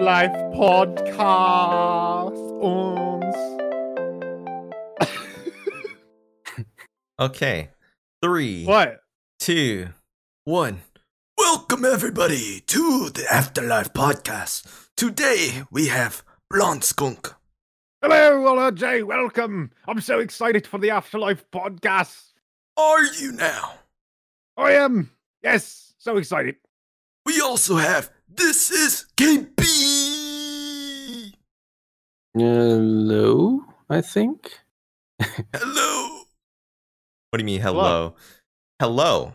Life Podcast uns. Okay. Three, What? two, one. Welcome, everybody, to the Afterlife Podcast. Today we have Blonde Skunk. Hello, Wallah J. Welcome. I'm so excited for the Afterlife Podcast. Are you now? I am. Yes, so excited. We also have This is KB. Hello, I think. Hello. What do you mean, hello? Hello.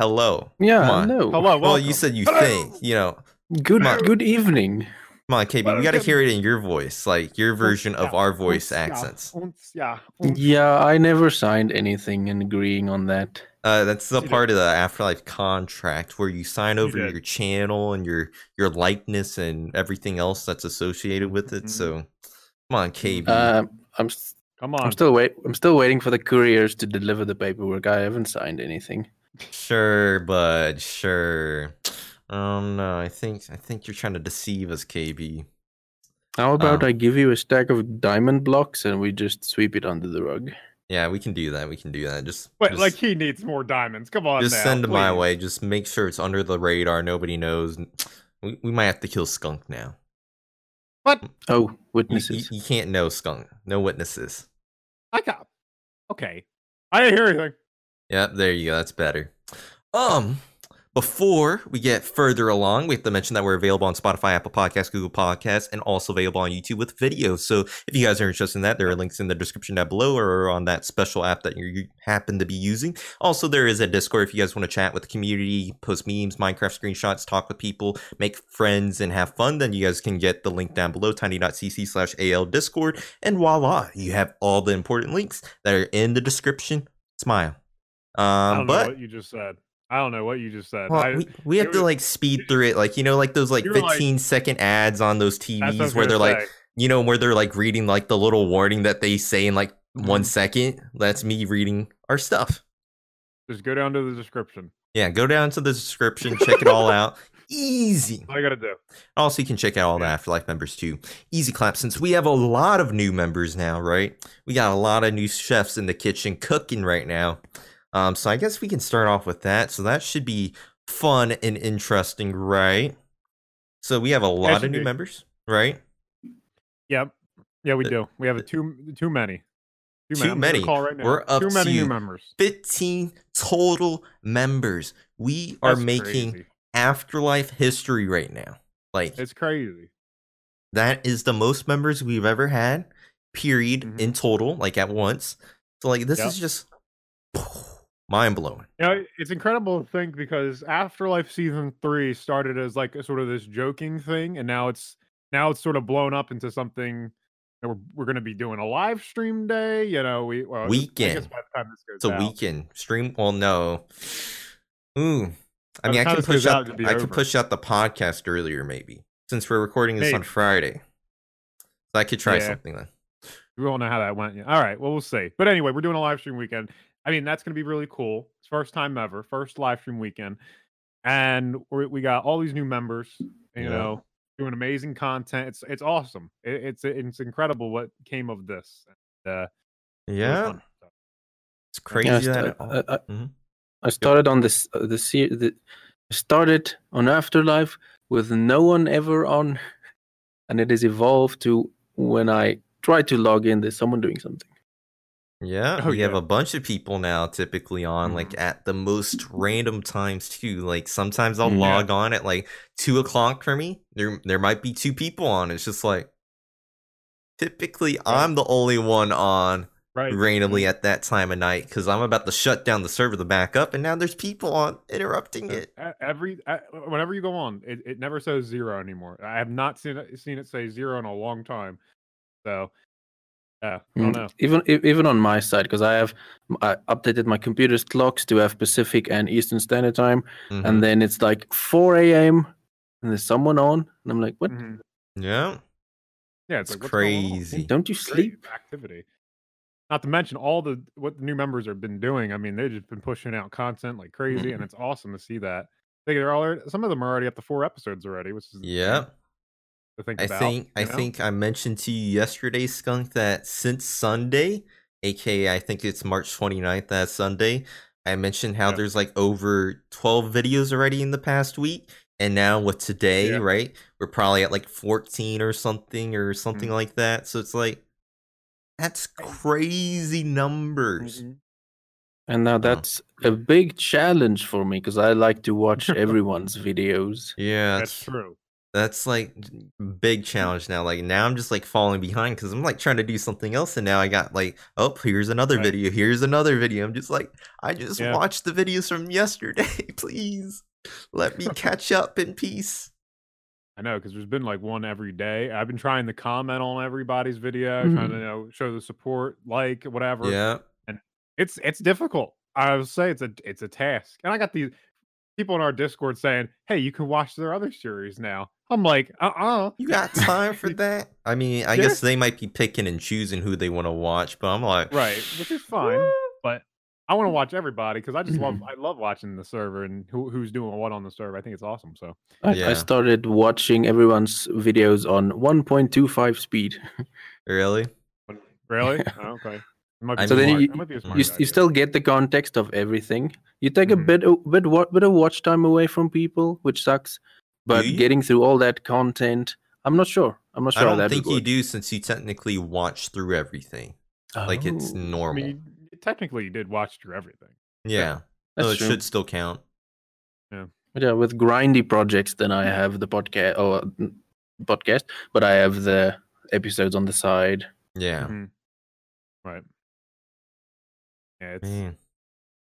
Hello. Yeah, Come on. hello. Hello, Well, welcome. you said you Hello. think, you know. Good Come good evening. Come on, KB, we gotta hear it in your voice, like your version of our voice accents. uns, ja, uns. Yeah, I never signed anything and agreeing on that. Uh, that's the part of the afterlife contract where you sign over your channel and your your likeness and everything else that's associated with it. Mhm. So, come on, KB. Uh, I'm s- Come on. I'm still wait I'm still waiting for the couriers to deliver the paperwork. I haven't signed anything. Sure, bud. Sure. Um, no, I think I think you're trying to deceive us, KB. How about Um, I give you a stack of diamond blocks and we just sweep it under the rug? Yeah, we can do that. We can do that. Just, Wait, just, like he needs more diamonds. Come on just now, send them my way. Just make sure it's under the radar. Nobody knows. We, we might have to kill Skunk now. Oh, You, witnesses. you, you can't know Skunk. No witnesses. I got. Okay. I didn't hear anything. Yep, there you go. That's better. Um, before we get further along, we have to mention that we're available on Spotify, Apple Podcasts, Google Podcasts, and also available on YouTube with videos. So if you guys are interested in that, there are links in the description down below or on that special app that you happen to be using. Also, there is a Discord if you guys want to chat with the community, post memes, Minecraft screenshots, talk with people, make friends, and have fun. Then you guys can get the link down below, tiny.cc slash AL Discord. And voila, you have all the important links that are in the description. Smile. I Um, don't know but what you just said. I don't know what you just said. well, I, we, we have it to like speed through it, like you know, like those like You were like- 15 second ads on those that's what I TVs where they're like, you know, where they're like reading like the little warning that they say in like one Mhm. That's me reading our stuff. just go down to the description. Yeah, go down to the description, check it all out. Easy. All you gotta do. Also, you can check out all the Afterlife members too. Easy clap, since we have a lot of new members now, right? We got a lot of new chefs in the kitchen cooking right now. Um, so I guess we can start off with that. So that should be fun and interesting, right? So we have a lot of new be. members, right? Yep. Yeah, we do. We have a too too many. Too gonna many. Call right. We're up too many to new members. 15 total members. We are That's making crazy. Afterlife history right now. Like It's crazy. that is the most members we've ever had, period, Mhm. in total, like at once. So like this Yep. is just mind blowing. You know, it's incredible to think because Afterlife season three started as like a sort of this joking thing, and now it's now it's sort of blown up into something that we're we're going to be doing a live stream day. You know, we well, Weekend. by the time this goes It's a out. weekend stream. Well, no. Ooh. I mean, I can push out. out, I can push out the podcast earlier, maybe, since we're recording this on Friday. So I could try Yeah. something then. We won't know how that went yet. All right, well, we'll see. But anyway, we're doing a live stream weekend. I mean, that's going to be really cool. It's first time ever, first live stream weekend, and we we got all these new members. You Yeah. know, doing amazing content. It's it's awesome. It, it's it's incredible what came of this. Uh, Yeah, fun. So, it's crazy Yeah, I, that. sta- it all- I- I- Mhm. I started on this uh, the, se- the started on Afterlife with no one ever on, and it has evolved to when I try to log in, there's someone doing something. Yeah, Oh, we have a bunch of people now typically on like Mhm. at the most random times too. Like sometimes I'll Mm. Yeah. log on at like two o'clock for me. There there might be two people on. It's just like typically I'm the only one on right. randomly at that time of night because I'm about to shut down the server to back up and now there's people on interrupting Uh, it. Every uh, whenever you go on, it, it never says zero anymore. I have not seen it seen it say zero in a long time. So, yeah, I don't Mm, know. Even even on my side, because I have I updated my computer's clocks to have Pacific and Eastern Standard Time, Mhm. and then it's like 4 a.m. and there's someone on, and I'm like, what? Mhm. yeah, Yeah, it's, it's like, what's going on? crazy. Don't you Great sleep? activity. Not to mention all the what the new members have been doing. I mean, they've just been pushing out content like crazy, and it's awesome to see that. I think they're all some of them are already up to four episodes already, which is. Yeah. To think I about. think I you know? think I mentioned to you yesterday, Skunk, that since Sunday, aka I think it's March 29th, that Sunday, I mentioned how Yeah. there's like over 12 videos already in the past week. And now with today, Yeah. right, we're probably at like 14 or something or something Mhm. like that. So it's like that's crazy numbers. Mhm. And now that's a big challenge for me because I like to watch everyone's videos. Yeah, That's it's- true. That's like big challenge now. Like now I'm just like falling behind because I'm like trying to do something else, and now I got like, oh, here's another Right. video. Here's another video. I'm just like, I just Yeah. watched the videos from yesterday. Please let me catch up in peace. I know because there's been like one every day. I've been trying to comment on everybody's video, trying Mm-hmm. to you know show the support, like whatever. Yeah, And it's it's difficult. I would say it's a it's a task, and I got these people in our Discord saying, "Hey, you can watch their other series now." I'm like, uh uh you got time for that? I mean, I Yeah. guess they might be picking and choosing who they want to watch, but I'm like, right, which is fine. But I want to watch everybody because I just love. I love watching the server and who who's doing what on the server. I think it's awesome. So I, Yeah. I started watching everyone's videos on 1.25 speed. really? really, Oh, okay. It might be So then smart. you- might be smart You, you still get the context of everything. You take a Mhm. bit a bit wa- bit of watch time away from people, which sucks. But you? getting through all that content, I'm not sure. I'm not sure how don't that think you do since you technically watch through everything. Like it's Oh, I normal. mean, you- technically, you did watch through everything. yeah, that's so it true. should still count. But yeah, with grindy projects, then I have the podcast or podcast, but I have the episodes on the side. Yeah, Mhm. Right. Yeah, it's man.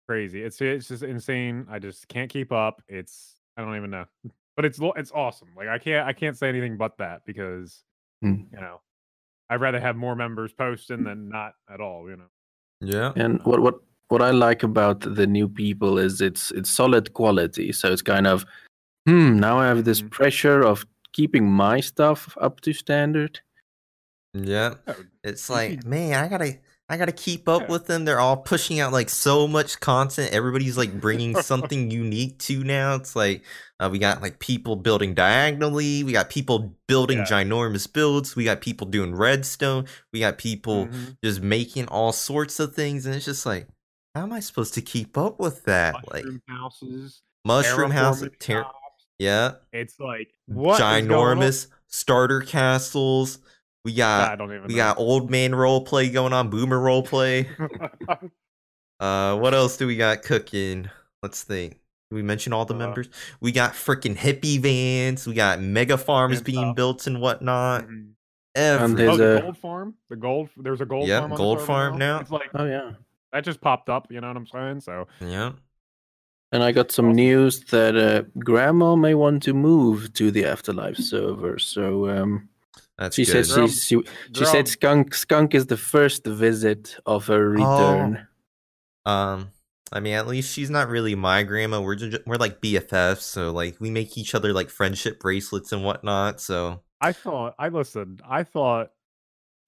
crazy. It's it's just insane. I just can't keep up. It's I don't even know. But it's it's awesome. Like I can't I can't say anything but that because Hmm. you know I'd rather have more members posting than not at all. You know. Yeah. And what what what I like about the new people is it's it's solid quality. So it's kind of hmm. Now I have this Mhm. pressure of keeping my stuff up to standard. Yeah. Oh, It's like, man, I gotta I gotta keep up Yeah. with them. They're all pushing out like so much content. Everybody's like bringing something unique to now. It's like uh, we got like people building diagonally. We got people building Yeah. ginormous builds. We got people doing redstone. We got people Mhm. just making all sorts of things, and it's just like, how am I supposed to keep up with that? like Mushroom houses, mushroom house, terraforming ter- yeah, It's like what is going on? ginormous starter castles. We got I don't even. we know. got old man role play going on, boomer role play. Uh, what else do we got cooking? Let's think. Did we mention all the Uh, members? We got freaking hippie vans. We got mega farms And being stuff. built and whatnot. Mhm. Every- there's oh, the a- gold farm. The gold. There's a gold Yep, farm. On gold farm now. It's like Oh yeah. that just popped up. You know what I'm saying? So yeah. And I got some news that uh, Grandma may want to move to the Afterlife server. So um, That's she good. said Girl- she's, she she said skunk skunk is the first visit of her return. Um, I mean, at least she's not really my grandma. We're just, we're like BFFs, so like we make each other like friendship bracelets and whatnot. So I thought I listened. I thought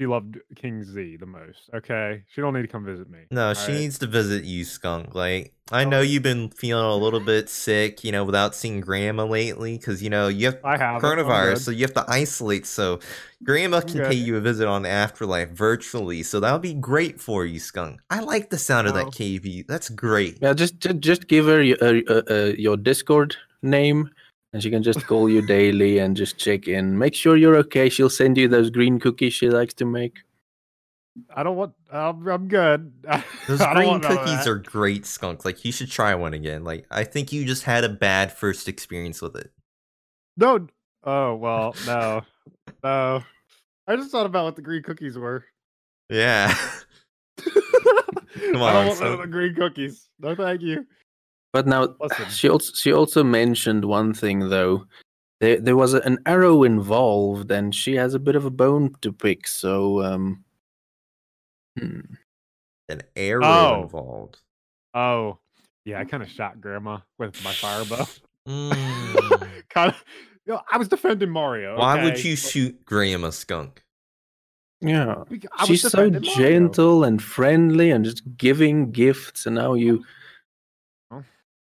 she loved King Z the most. Okay, she don't need to come visit me. no, she alright? needs to visit you, Skunk. Like I know you've been feeling a little bit sick, you know, without seeing grandma lately, because you know you have I have coronavirus, so you have to isolate. So grandma can good. pay you a visit on the afterlife virtually. So that would be great for you, Skunk. I like the sound of that. KB. That's great. Yeah, just just, just give her your, uh, uh, uh, your Discord name, and she can just call you daily and just check in. Make sure you're okay. She'll send you those green cookies she likes to make. I don't want. I'm, I'm good. Those green want none of cookies are great, Skunk. Like you should try one again. Like I think you just had a bad first experience with it. no. Oh well, no, no. I just thought about what the green cookies were. Yeah. Come on, I don't want son. none of the green cookies. No, thank you. But now Listen. she also she also mentioned one thing though. There there was a, an arrow involved, and she has a bit of a bone to pick. So um, hmm. An arrow Oh. involved. Oh, yeah. I kind of shot Grandma with my fire bow. Mm. kind of. You know, I was defending Mario. Why would you shoot Grandma Skunk? yeah, we- I was she's so defending Mario. gentle and friendly, and just giving gifts. And now you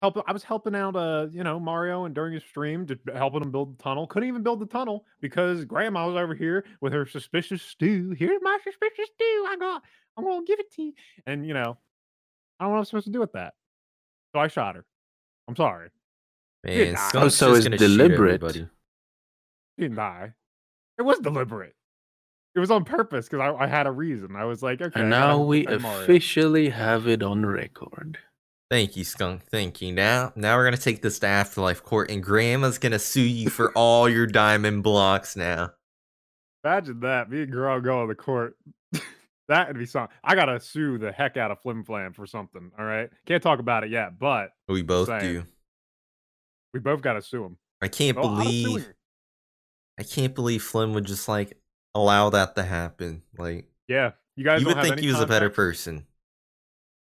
help. I was helping out, uh, you know, Mario, and during his stream, just helping him build the tunnel. Couldn't even build the tunnel because Grandma was over here with her suspicious stew. Here's my suspicious stew. I got. I'm gonna give it to you. And you know, I don't know what I'm supposed to do with that. So I shot her. I'm sorry. Man, not. Skunk's so just it's deliberate. everybody. She didn't die. It was deliberate. It was on purpose because I, I had a reason. I was like, okay. and now we defend Mario. officially have it on record. Thank you, Skunk. Thank you. Now, now we're gonna take this to Afterlife Court, and Grandma's gonna sue you for all your diamond blocks. Now, Imagine that. Me and girl go to the court. that would be something. I gotta sue the heck out of Flim Flam for something. All right. Can't talk about it yet, but oh, we both saying. do. we both gotta sue him. I can't Oh, believe. I can't believe Flim would just like allow that to happen. Like Yeah. You guys you would think he was a better person.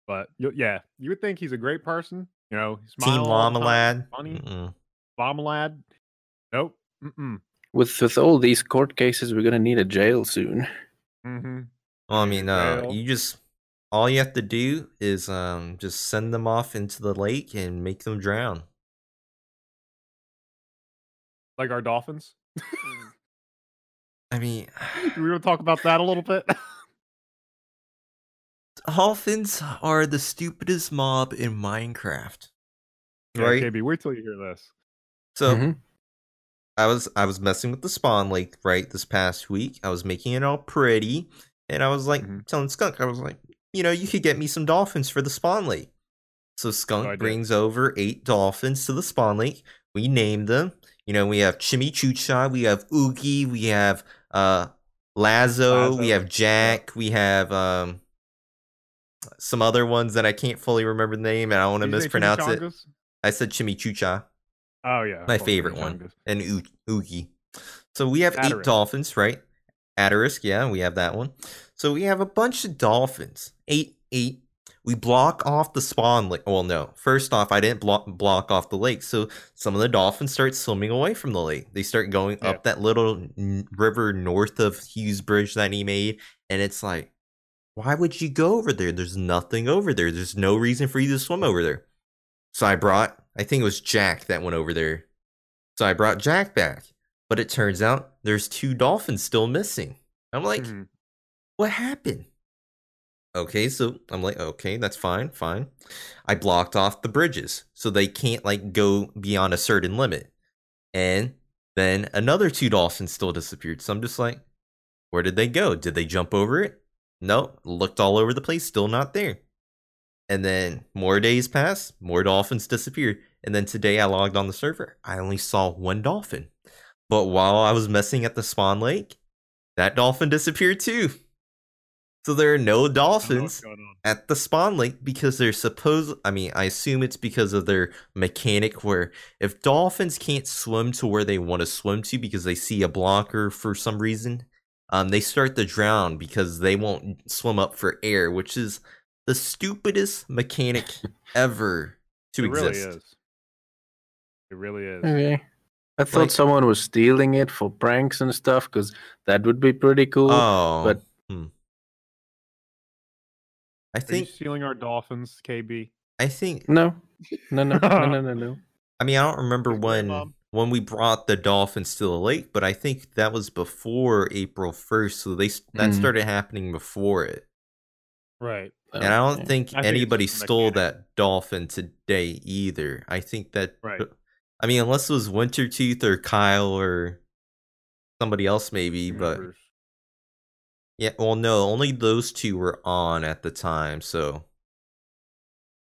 But yeah, you would think he's a great person. You know, Team smile all the Lad. funny. Lad. Nope. Mm-mm. With with all these court cases, we're gonna need a jail soon. Mm-hmm. Well, I mean, uh, you just all you have to do is um just send them off into the lake and make them drown. Like our dolphins. I mean, we want to talk about that a little bit? dolphins are the stupidest mob in Minecraft. Yeah, Right? KB, wait till you hear this. So Mhm. I was I was messing with the spawn lake right this past week. I was making it all pretty, and I was like Mhm. telling Skunk, I was like, you know, you could get me some dolphins for the spawn lake. So Skunk I brings over eight dolphins to the spawn lake. We name them. You know, we have Chimichucha, we have Oogie, we have uh Lazo, we have Jack, we have um some other ones that I can't fully remember the name, and I want to Did you say mispronounce it. I said Chimichucha Oh yeah, My favorite one. and Oogie. So we have eight dolphins, right? Atarisk, yeah, we have that one. So we have a bunch of dolphins. Eight, eight. We block off the spawn lake. Well, no. First off, I didn't block block off the lake, so some of the dolphins start swimming away from the lake. They start going Yeah. up that little n- river north of Hughes Bridge that he made, and it's like, why would you go over there? There's nothing over there. There's no reason for you to swim over there. So I brought, I think it was Jack that went over there. So I brought Jack back. But it turns out there's two dolphins still missing. I'm like, Mhm. what happened? Okay, so I'm like, okay, that's fine, fine. I blocked off the bridges so they can't like go beyond a certain limit. And then another two dolphins still disappeared. So I'm just like, where did they go? Did they jump over it? No, looked all over the place, still not there. And then more days passed, more dolphins disappeared. And then today I logged on the server. I only saw one dolphin. But while I was messing at the spawn lake, that dolphin disappeared too. So there are no I don't know what's dolphins at the spawn lake because they're supposed I mean, I assume it's because of their mechanic where if dolphins can't swim to where they want to swim to because they see a blocker for some reason, um, they start to drown because they won't swim up for air, which is the stupidest mechanic ever to it really is. It really is. Okay. I thought Like- someone was stealing it for pranks and stuff, because that would be pretty cool. Oh, but- hmm. I Are you think stealing our dolphins, KB? I think No, no, no, no, no, no, no. I mean, I don't remember when Grandmom? When we brought the dolphins to the lake, but I think that was before April first, so they that Mm. started happening before it. Right. And I don't Okay. think I anybody just a stole that dolphin today either. I think that Right. I mean, unless it was Wintertooth or Kyle or somebody else, maybe. But yeah, well, no, only those two were on at the time. So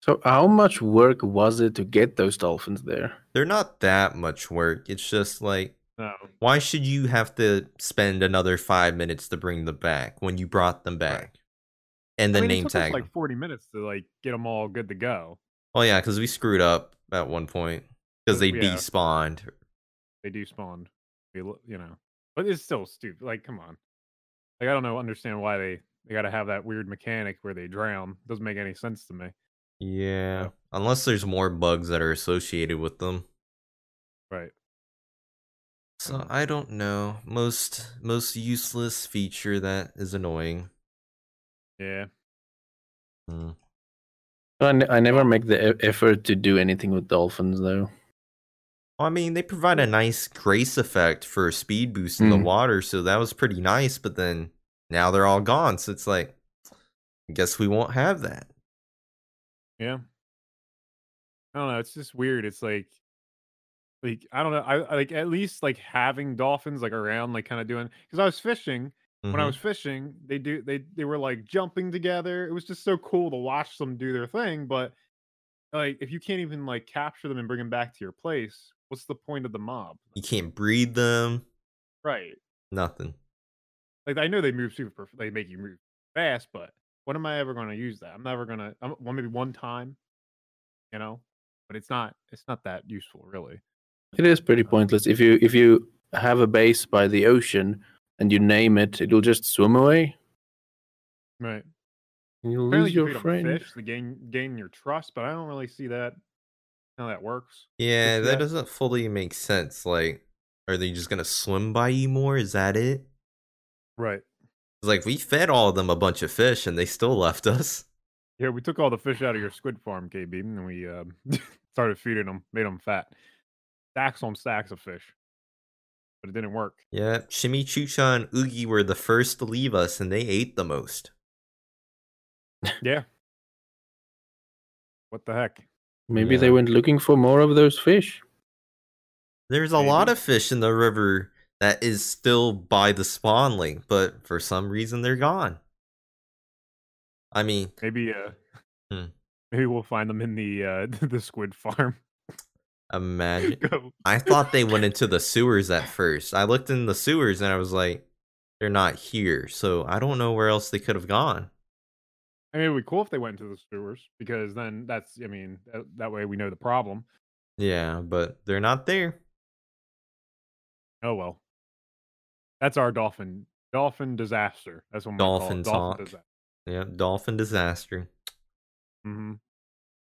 So, how much work was it to get those dolphins there? they're not that much work. It's just like no. why should you have to spend another five minutes to bring them back when you brought them back? And I then mean, it name took tag. like 40 minutes to like get them all good to go. Oh yeah, because we screwed up at one point because they Yeah. despawned. They do spawn. We You know, but it's still stupid. Like, come on. Like, I don't know, understand why they they got to have that weird mechanic where they drown. Doesn't make any sense to me. Yeah, Yeah. unless there's more bugs that are associated with them. Right. So I don't know. Most most useless feature that is annoying. Yeah. Hmm. I, I never make the e- effort to do anything with dolphins though. I mean, they provide a nice grace effect for a speed boost in the Mm. water, so that was pretty nice. But then now they're all gone, so it's like, I guess we won't have that. Yeah. I don't know. It's just weird. It's like, like I don't know. I, I like at least like having dolphins like around, like kind of doing. Because I was fishing when I Mhm. was fishing, they do they they were like jumping together. It was just so cool to watch them do their thing. But like, if you can't even like capture them and bring them back to your place, what's the point of the mob? you can't breed them, Right. nothing. Like I know they move super. They make you move fast, but when am I ever going to use that? I'm never gonna. I'm, well, maybe one time, you know. But it's not. It's not that useful, really. It is pretty um, pointless. If you if you have a base by the ocean and you name it, it'll just swim away. Right. and You'll Apparently, lose you your friend. fish to gain gain your trust, but I don't really see that how that works. Yeah, that that- doesn't fully make sense. Like, are they just gonna swim by you more? Is that it? Right. It's like we fed all of them a bunch of fish and they still left us. Yeah, we took all the fish out of your squid farm, KB, and we um, started feeding them, made them fat. Stacks on stacks of fish, but it didn't work. Yeah, Chimichucha and Oogie were the first to leave us and they ate the most. Yeah. What the heck? Maybe they went looking for more of those fish. There's a lot of fish in the river that is still by the spawn link, but for some reason they're gone. I mean, Maybe uh, Hmm. maybe we'll find them in the uh the squid farm. imagine. I thought they went into the sewers at first. I looked in the sewers and I was like, they're not here. So I don't know where else they could have gone. I mean, it'd be cool if they went into the sewers because then that's, I mean, that, that way we know the problem. Yeah, but they're not there. Oh well, that's our dolphin dolphin disaster. That's what Dolphin call talk. Yeah, dolphin disaster. hmm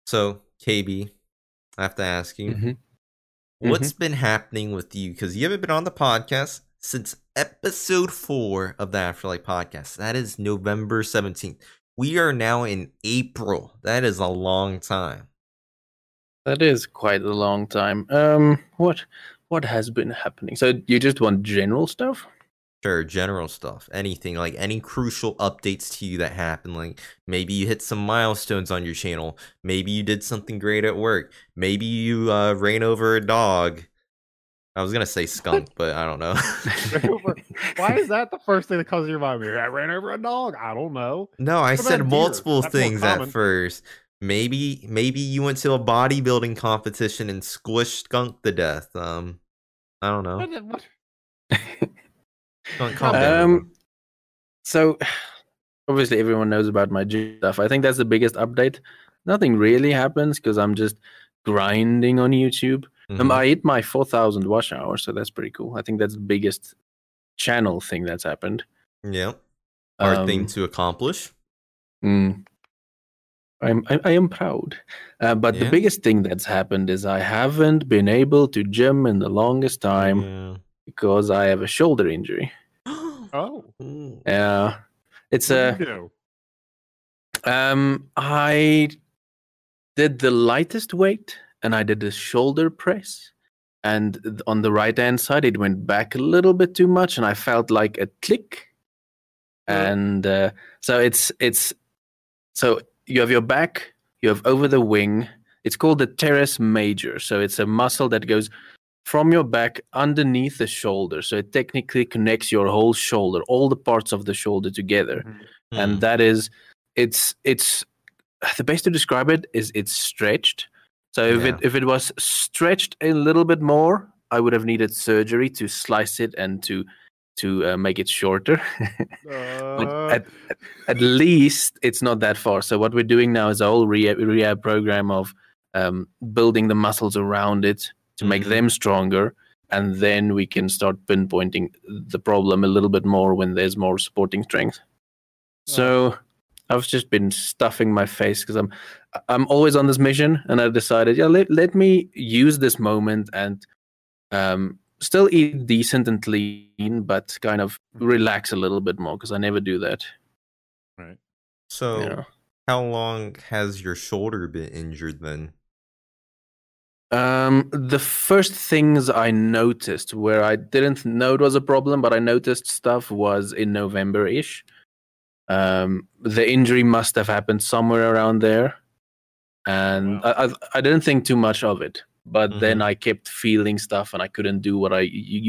So, KB, I have to ask you, Mhm. what's been happening with you? Because you haven't been on the podcast since episode four of the Afterlife podcast. That is November 17th. We are now in April. That is a long time. That is quite a long time. Um, what what has been happening? So you just want general stuff? Sure, general stuff. Anything, like any crucial updates to you that happened. Like maybe you hit some milestones on your channel. Maybe you did something great at work. Maybe you uh, ran over a dog. I was gonna say skunk, but I don't know. Why is that the first thing that comes to your mind? I ran over a dog. I don't know. no, I said multiple That's things at first. Maybe maybe you went to a bodybuilding competition and squished skunk to death. Um, I don't know. What- what- Skunk, calm um, so obviously everyone knows about my gym stuff. I think that's the biggest update. Nothing really happens because I'm just grinding on YouTube. Um, Mhm. I hit my 4,000 watch hours, so that's pretty cool. I think that's the biggest channel thing that's happened. Yeah. Hard thing Um, to accomplish. Mm. I'm I, I am proud, uh, but Yeah. the biggest thing that's happened is I haven't been able to gym in the longest time Yeah. Because I have a shoulder injury. Oh, Ooh. Yeah, it's what a did do? um. I did the lightest weight, and I did a shoulder press, and on the right hand side it went back a little bit too much, and I felt like a click, Yeah. and uh, so it's it's so you have your back, you have over the wing. It's called the teres major. So it's a muscle that goes from your back underneath the shoulder. So it technically connects your whole shoulder, all the parts of the shoulder together. Mhm. Hmm. And that is it's it's the best to describe it is it's stretched. So if it if it was stretched a little bit more, I would have needed surgery to slice it and to to uh, make it shorter. but Uh, at, at least it's not that far. So what we're doing now is a whole rehab, rehab program of um, building the muscles around it to make Mhm. them stronger, and then we can start pinpointing the problem a little bit more when there's more supporting strength. So I've just been stuffing my face because I'm I'm always on this mission, and I decided, yeah, let let me use this moment and um, still eat decent and clean, but kind of relax a little bit more because I never do that. right. So Yeah. How long has your shoulder been injured then? Um, the first things I noticed where I didn't know it was a problem, but I noticed stuff was in November ish. Um, the injury must have happened somewhere around there, and Wow. I, I I didn't think too much of it. But then Mhm. I kept feeling stuff, and I couldn't do what I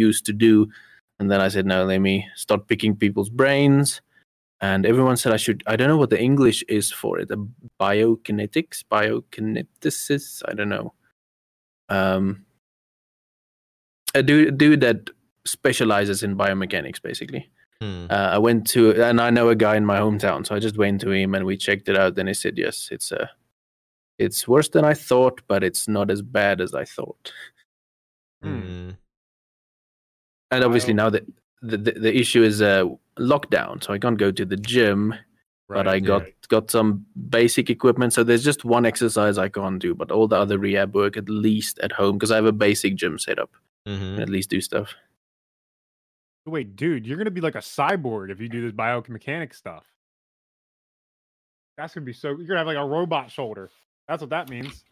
used to do. And then I said, "No, let me start picking people's brains." And everyone said I should. I don't know what the English is for it. A biokinetics, biokineticis. I don't know um, a dude, dude that specializes in biomechanics, basically. Hmm. Uh, I went to, and I know a guy in my hometown, so I just went to him and we checked it out. And he said, "Yes, it's a, it's worse than I thought, but it's not as bad as I thought." Hmm. Hmm. And obviously now the the, the, the issue is uh, lockdown, so I can't go to the gym. But I got right. got some basic equipment. So there's just one exercise I can't do, but all the other rehab work at least at home because I have a basic gym setup. Mhm. at least do stuff. Wait, dude, you're gonna be like a cyborg if you do this biomechanics stuff. That's gonna be so. You're gonna have like a robot shoulder. That's what that means.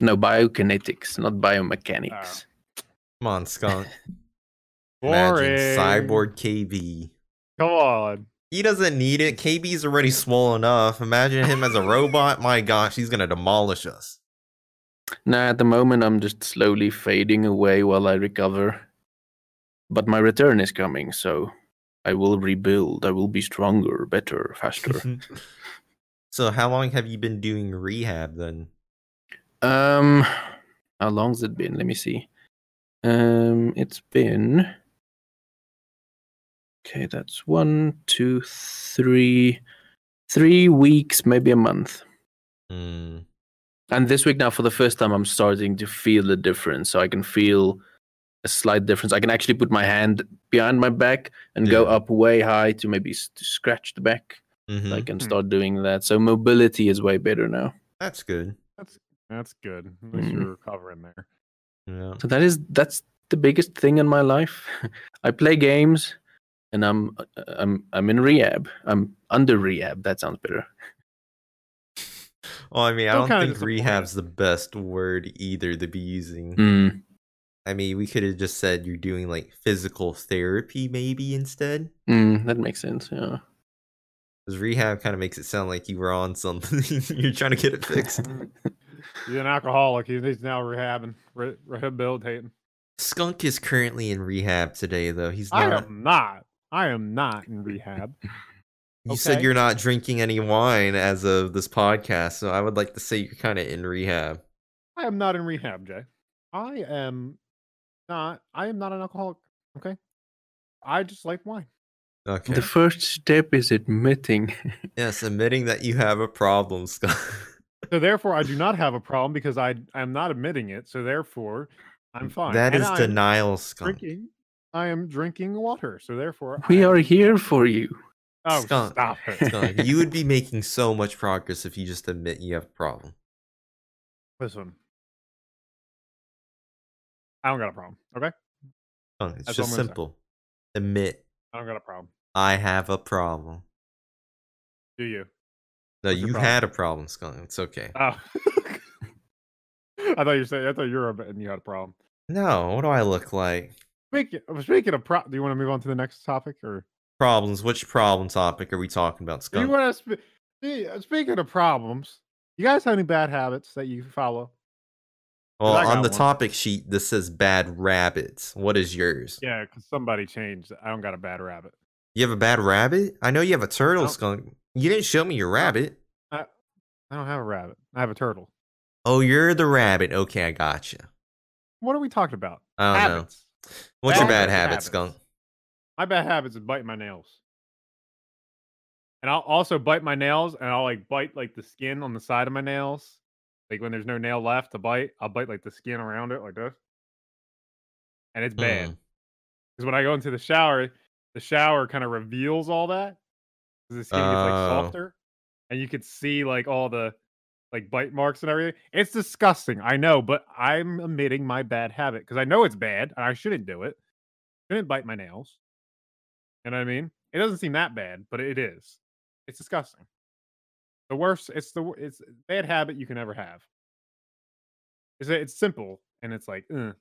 No biokinetics, not biomechanics. Come on, skunk. Boring. Imagine cyborg KB. Come on. He doesn't need it. KB's already swollen enough. Imagine him as a robot. My gosh, he's gonna demolish us. Nah, at the moment I'm just slowly fading away while I recover. But my return is coming, so I will rebuild. I will be stronger, better, faster. so, how long have you been doing rehab then? um, how long's it been? Let me see. Um, it's been. Okay, that's one, two, three, three weeks, maybe a month. Hmm. And this week now, for the first time, I'm starting to feel the difference. So I can feel a slight difference. I can actually put my hand behind my back and go up way high to maybe to scratch the back. Mhm. I can Hmm. start doing that. So mobility is way better now. That's good. That's good. At least Mm. you're recovering there. Yeah. So that is that's the biggest thing in my life. I play games, and I'm uh, I'm I'm in rehab. I'm under rehab. That sounds better. Well, I mean, I don't think disappointed. rehab's the best word either to be using. Mm. I mean, we could have just said you're doing like physical therapy maybe instead. Mm, that makes sense. Yeah. Because rehab kind of makes it sound like you were on something. you're trying to get it fixed. He's an alcoholic. He's, he's now rehabbing, re- rehabilitating. Skunk is currently in rehab today, though. He's I am not. I am not in rehab. You said you're not drinking any wine as of this podcast, so I would like to say you're kind of in rehab. I am not in rehab, Jay. I am not. I am not an alcoholic. Okay. I just like wine. Okay. The first step is admitting. yes, admitting that you have a problem, Skunk. So therefore, I do not have a problem because I I am not admitting it. So therefore, I'm fine. that And is I'm denial, Skunk. Drinking. I am drinking water. So therefore, we I are here for you. Oh, Skunk. stop it. Skunk, you would be making so much progress if you just admit you have a problem. Listen. I don't got a problem. Okay. Skunk, it's That's just I'm say. simple. Admit I don't got a problem. I have a problem. Do you? No, What's you've had a problem, Skunk. It's okay. Oh. I thought you said I thought you were a bit and you had a problem. No, what do I look like? Speaking uh, speaking of pro, do you want to move on to the next topic or Problems. Which problem topic are we talking about, do you want to? Spe- speaking of problems, you guys have any bad habits that you follow? Well, on the one. topic sheet, this says bad rabbits. What is yours? Yeah, because somebody changed. I don't got a bad rabbit. You have a bad rabbit? I know you have a turtle, Skunk. You didn't show me your rabbit. I I don't have a rabbit. I have a turtle. Oh, you're the rabbit. Okay, I gotcha. What are we talking about? I don't know. What's your Bad bad habit, habits. Skunk? My bad habits is biting my nails. And I'll also bite my nails and I'll like bite like the skin on the side of my nails. Like when there's no nail left to bite, I'll bite like the skin around it like this. And it's bad. Hmm. Because when I go into the shower, the shower kind of reveals all that. the skin gets like Oh. softer. And you could see like all the like bite marks and everything. It's disgusting. I know, but I'm admitting my bad habit because I know it's bad and I shouldn't do it. I shouldn't bite my nails. You know what I mean? It doesn't seem that bad, but it is. It's disgusting. The worst. It's the it's bad habit you can ever have. Is it? It's simple and it's like, uh.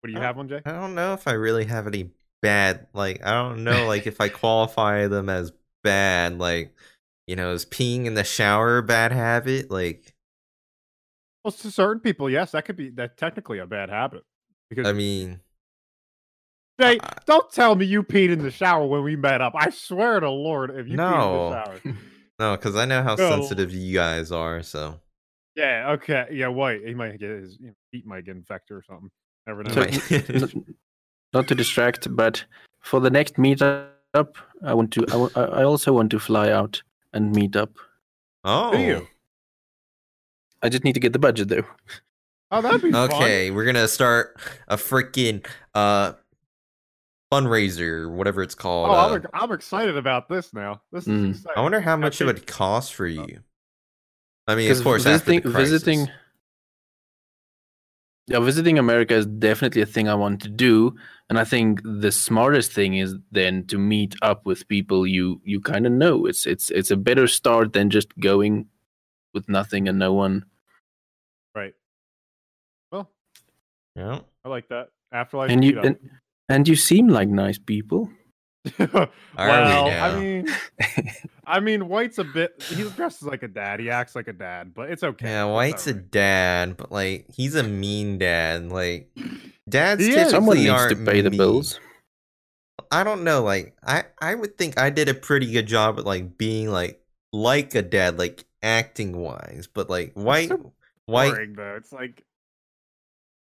what do you Oh. have one, Jay? I don't know if I really have any bad like I don't know like if I qualify them as bad like you know is peeing in the shower a bad habit like Well, to certain people, yes, that could be that technically a bad habit. Because I mean Jay, I- don't tell me you peed in the shower when we met up. I swear to Lord, if you No. peed in the shower. no because I know how No. sensitive you guys are so Yeah, okay. Yeah, white. He might get his you feet might get infected or something. Never know. So- Right. Not to distract, but for the next meetup, I want to. I I also want to fly out and meet up. oh Do you? I just need to get the budget though. Oh, that'd be fun. okay we're gonna start a freaking uh fundraiser or whatever it's called Oh, uh, I'm, ex- I'm excited about this now. This is Mm. exciting. I wonder how much it would cost for you I mean of Because course after the crisis. visiting, yeah, visiting America is definitely a thing I want to do, and I think the smartest thing is then to meet up with people you you kind of know. It's it's it's a better start than just going with nothing and no one. Right. Well, yeah I like that. Afterlife. And you and, and you seem like nice people. well, now? I mean, I mean, White's a bit. He dresses like a dad. He acts like a dad, but it's okay. Yeah, White's a dad, but like he's a mean dad. Like dads He is. typically Someone needs to aren't pay the mean. bills. I don't know. Like I, I would think I did a pretty good job at like being like like a dad, like acting wise. But like White, so White. boring though. It's like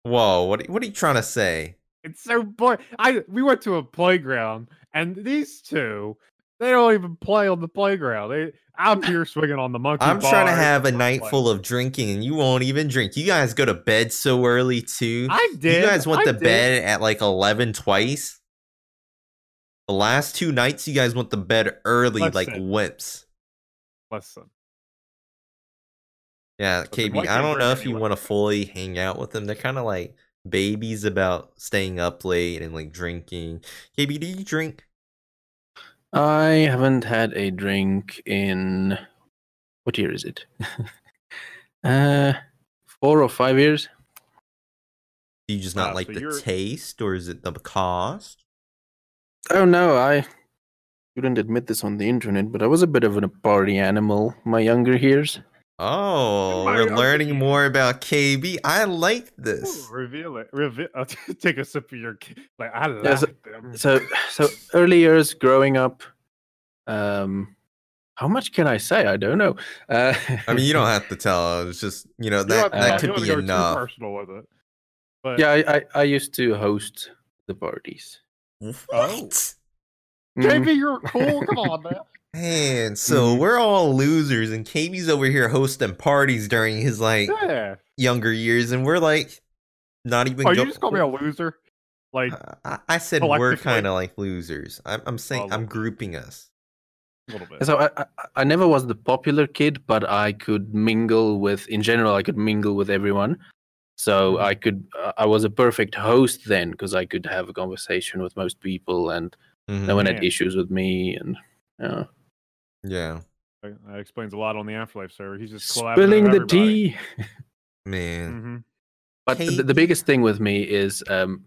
Whoa, what what are you trying to say? it's so boring. I we went to a playground, and these two, they don't even play on the playground. They, I'm here swinging on the monkey. I'm trying to have a night like- full of drinking, and you won't even drink. You guys go to bed so early too. I did. You guys went I to did. bed at like eleven twice. The last two nights, you guys went to bed early like whips. Listen, Yeah, Listen, KB, I don't know if you want to fully hang out with them. They're kind of like babies about staying up late and like drinking. KB, do you drink? I haven't had a drink in what year is it? uh, four or five years. Do you just not Ah, like so the you're- taste, or is it the cost? Oh no, I shouldn't admit this on the internet, but I was a bit of a party animal my younger years. Oh, my we're God. learning more about KB. I like Ooh, this. reveal it. Reveal. I'll take a sip of your. ki- Like I like Yeah, so- them. So, so early years growing up. Um, how much can I say? I don't know. Uh, I mean, you don't have to tell. It's just you know You that don't have to- that could be have too enough. personal with it. But yeah, I, I I used to host the parties. What? Mhm. JB, you're cool. Come on, man. Man, so Mhm. we're all losers, and KB's over here hosting parties during his like Yeah. younger years, and we're like not even. Oh, go- you just call me a loser? Like I, I said we're kind of like losers. I'm, I'm saying I'm grouping us. a little bit. So I, I I never was the popular kid, but I could mingle with. In general, I could mingle with everyone. So Mhm. I could. Uh, I was a perfect host then because I could have a conversation with most people, and Mhm. no one had Man. issues with me. And uh, Yeah, That that explains a lot on the Afterlife server. He's just spilling the everybody. tea. man. hmm But the, the biggest thing with me is um,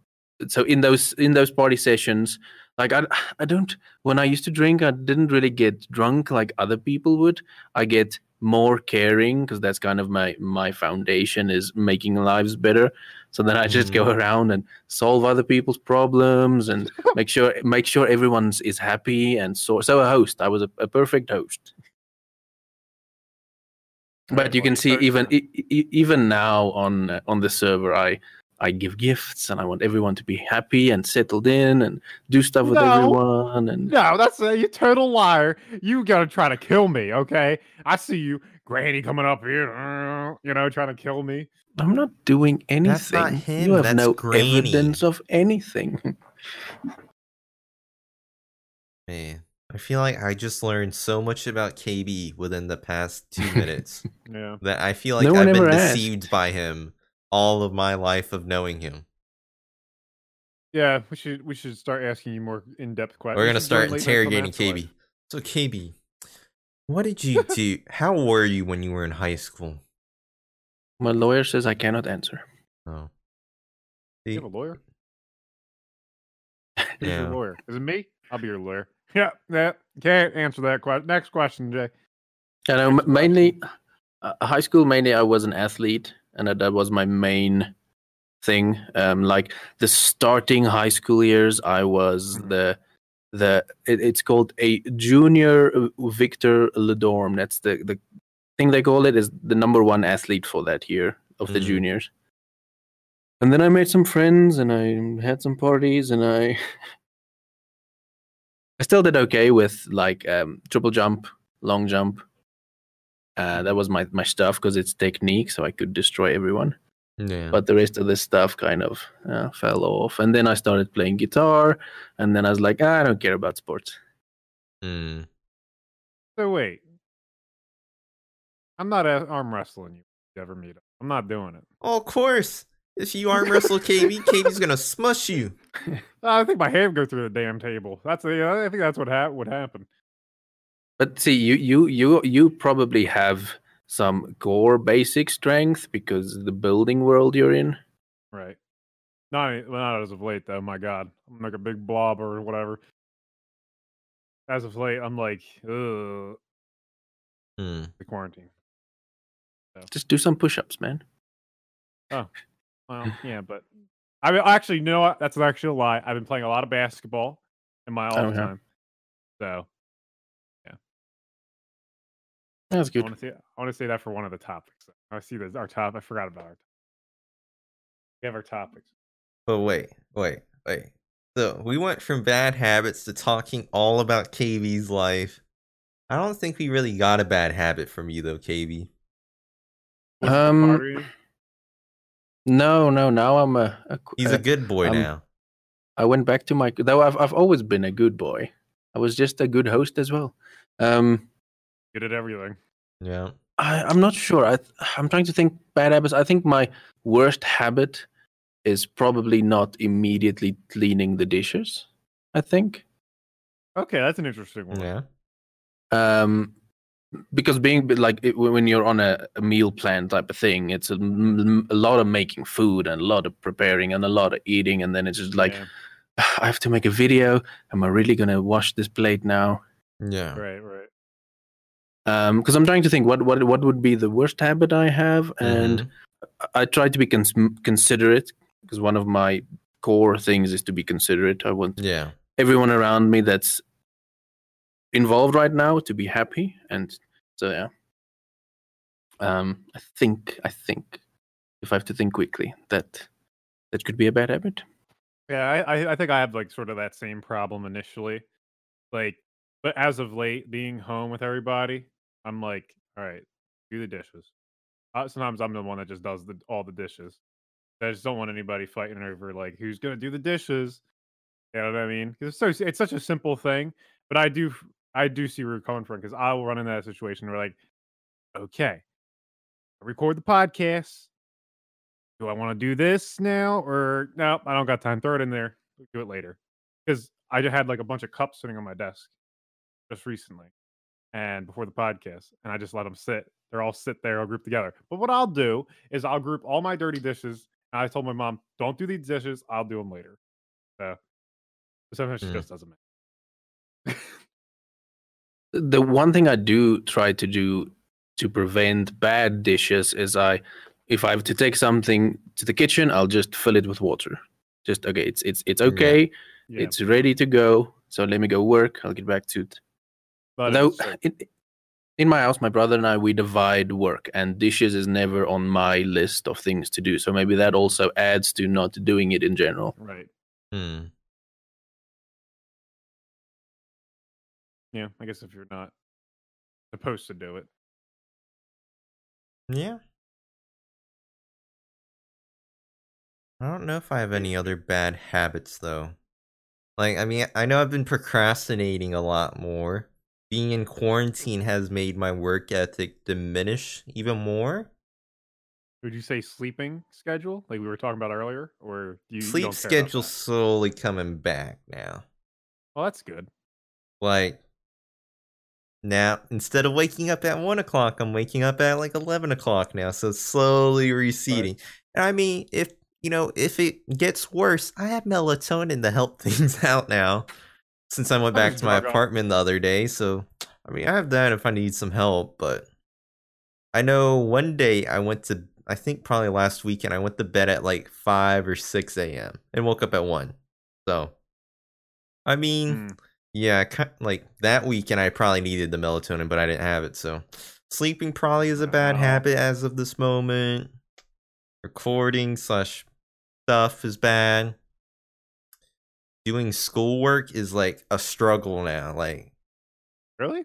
so in those in those party sessions, like I I don't when I used to drink, I didn't really get drunk like other people would. I get more caring because that's kind of my my foundation is making lives better. So then I just go around and solve other people's problems and make sure make sure everyone's is happy and so so a host. I was a, a perfect host. But you can see even even now on uh, on the server, I I give gifts and I want everyone to be happy and settled in and do stuff with No. everyone. And No, that's a you total liar. You gotta try to kill me, okay? I see you, Granny, coming up here, you know, trying to kill me. I'm not doing anything. That's not him, You have that's no Granny. evidence of anything. Man, I feel like I just learned so much about KB within the past two minutes Yeah. that I feel like No I've been ever asked. deceived by him all of my life of knowing him. Yeah, we should we should start asking you more in depth questions. We're gonna start interrogating KB. So KB, What did you do? How were you when you were in high school? My lawyer says I cannot answer. Oh. You See, have a lawyer? Who's Yeah. your lawyer? Is it me? I'll be your lawyer. Yeah, yeah. Can't answer that question. Next question, Jay. I know mainly uh, high school. Mainly, I was an athlete, and that, that was my main thing. Um, like the starting high school years, I was Mhm. the the it, it's called a junior Victor Ludorum. That's the the thing they call it is the number one athlete for that year of the Mhm. juniors. And then I made some friends, and I had some parties, and I I still did okay with like um, triple jump, long jump. Uh, that was my my stuff because it's technique, so I could destroy everyone. yeah. But the rest of this stuff kind of uh, fell off. And then I started playing guitar, and then I was like, "Ah, I don't care about sports. Mm. So wait. I'm not a- arm wrestling you. if you Ever meet up? I'm not doing it. Oh, of course. If you arm wrestle KB, KB's gonna smush you. I think my hand go through the damn table. That's yeah, I think that's what hap- would happen. But see, you you you you probably have some core basic strength because the building world you're in. Right. Not well, not as of late though. My God, I'm like a big blob or whatever. As of late, I'm like, ugh, Hmm. the quarantine. Just do some push-ups, man. Oh, well, yeah, but I mean, actually, you know what? That's actually a lie. I've been playing a lot of basketball in my all Oh, the time. So That's I good. want to say I want to say that for one of the topics. I see this our top. I forgot about our. We have our topics. But wait, wait, wait. So we went from bad habits to talking all about KB's life. I don't think we really got a bad habit from you though, KB. Was it the Um, party? No, no. Now I'm a. a He's uh, a good boy um, now. I went back to my though I've I've always been a good boy. I was just a good host as well. Um, good at everything. Yeah. I, I'm not sure. I I'm trying to think bad habits. I think my worst habit is probably not immediately cleaning the dishes. I think. Okay, that's an interesting one. Yeah. Um, because being like it, when you're on a, a meal plan type of thing, it's a lot of making food and a lot of preparing and a lot of eating, and then it's just like Yeah, I have to make a video. Am I really gonna wash this plate now? Yeah. right, right. Um, because I'm trying to think what what what would be the worst habit I have, and Mhm. I- I try to be cons- considerate because one of my core things is to be considerate. I want Yeah. everyone around me that's involved right now to be happy, and so yeah. Um, I think I think if I have to think quickly, that that could be a bad habit. Yeah, I, I I think I have like sort of that same problem initially, like, but as of late, being home with everybody, I'm like, all right, do the dishes. Uh, sometimes I'm the one that just does the all the dishes. I just don't want anybody fighting over like who's gonna do the dishes. You know what I mean? Because it's so it's such a simple thing, but I do I do see where you're coming from because I will run into that situation where like, okay, I record the podcast. Do I want to do this now or no? I don't got time. Throw it in there. Do it later. Because I just had like a bunch of cups sitting on my desk just recently, and before the podcast, and I just let them sit. They're all sit there, all grouped together. But what I'll do is I'll group all my dirty dishes. And I told my mom, "Don't do these dishes. I'll do them later." So sometimes she Mm. just doesn't. make- the one thing I do try to do to prevent bad dishes is I, if I have to take something to the kitchen, I'll just fill it with water. Just okay, it's it's it's Yeah. okay, Yeah, it's ready to go. So let me go work. I'll get back to it. But Though it's, uh, in, in my house, my brother and I we divide work, and dishes is never on my list of things to do. So maybe that also adds to not doing it in general. right. Hmm. Yeah, I guess if you're not supposed to do it, Yeah. I don't know if I have any other bad habits though. Like, I mean, I know I've been procrastinating a lot more. Being in quarantine has made my work ethic diminish even more. would you say sleeping schedule, like we were talking about earlier, or do you you Sleep don't care about schedule's that? slowly coming back now. Well, that's good. Like, now instead of waking up at one o'clock, I'm waking up at like eleven o'clock now. So it's slowly receding. And I mean, if you know, if it gets worse, I have melatonin to help things out now. Since I went Oh, back to my apartment the other day, so I mean, I have that if I need some help. But I know one day I went to, I think probably last weekend, I went to bed at like five or six a.m. and woke up at one. So, I mean, Hmm. yeah, like that weekend I probably needed the melatonin, but I didn't have it. So sleeping probably is a bad Wow. habit as of this moment. Recording slash stuff is bad. Doing schoolwork is like a struggle now. Like Really?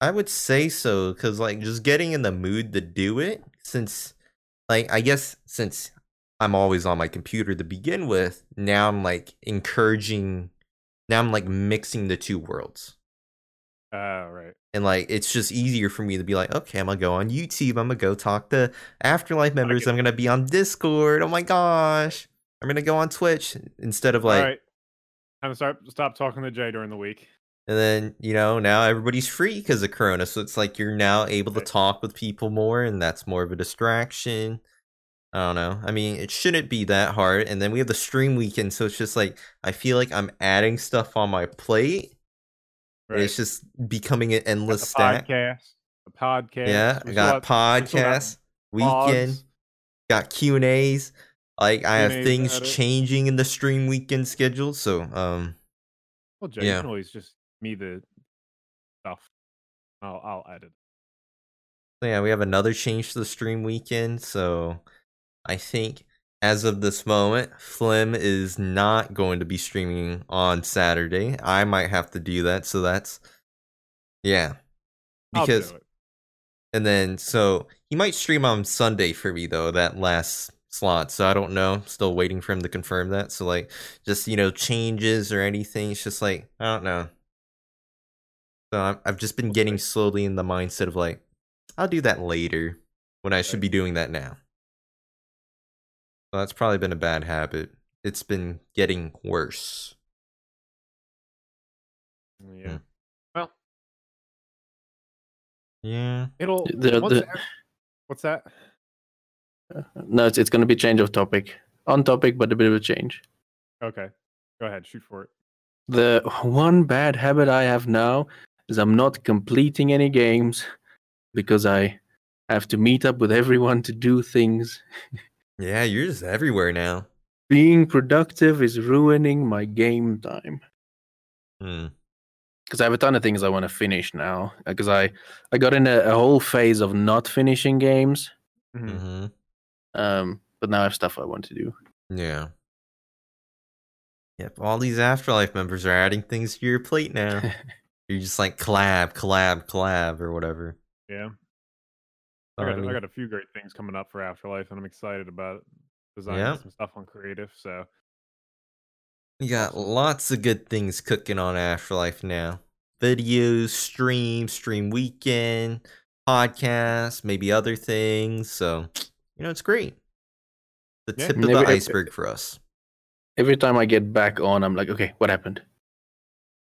I would say so because like just getting in the mood to do it since like I guess since I'm always on my computer to begin with, now I'm like encouraging now I'm like mixing the two worlds. Oh, right. And like it's just easier for me to be like, okay, I'm gonna go on YouTube, I'm gonna go talk to Afterlife members, I'm gonna be on Discord. Oh my gosh. I'm gonna go on Twitch instead of like right. Time to start, stop talking to Jay during the week. And then, you know, now everybody's free because of Corona. So it's like you're now able to talk with people more, and that's more of a distraction. I don't know. I mean, it shouldn't be that hard. And then we have the stream weekend. So it's just like, I feel like I'm adding stuff on my plate. Right. It's just becoming an endless stack. podcast. The podcast. Yeah, I We got still have- we still got podcasts, weekend, got Q and A's. Like I have things changing in the stream weekend schedule. So, um, Well, Jay, Yeah. you can always just me the stuff. I'll I'll edit. So yeah, we have another change to the stream weekend. So I think as of this moment, Flim is not going to be streaming on Saturday. I might have to do that. So that's yeah. Because it. and then so he might stream on Sunday for me though, that last slot. So I don't know. Still waiting for him to confirm that. So like just you know, changes or anything. It's just like I don't know. So I'm, I've just been getting slowly in the mindset of like, I'll do that later when I should be doing that now. So that's probably been a bad habit. It's been getting worse. Yeah. Hmm. Well, Yeah. it'll. The- the- ev- what's that? No, it's, it's going to be change of topic. On topic, but a bit of a change. Okay, go ahead. Shoot for it. The one bad habit I have now is I'm not completing any games because I have to meet up with everyone to do things. Yeah, you're just everywhere now. Being productive is ruining my game time. Hmm. because I have a ton of things I want to finish now. Because I I got in a, a whole phase of not finishing games, Mhm. Mm-hmm. Um, but now I have stuff I want to do. Yeah. Yep. All these afterlife members are adding things to your plate now. you're just like collab, collab, collab, or whatever. Yeah, I got I I got a few great things coming up for Afterlife, and I'm excited about designing Yeah. some stuff on creative. So We got lots of good things cooking on Afterlife now. Videos, stream, stream weekend, podcasts, maybe other things. So, you know, it's great. The Yeah. tip And of the every- iceberg for us. Every time I get back on, I'm like, okay, what happened?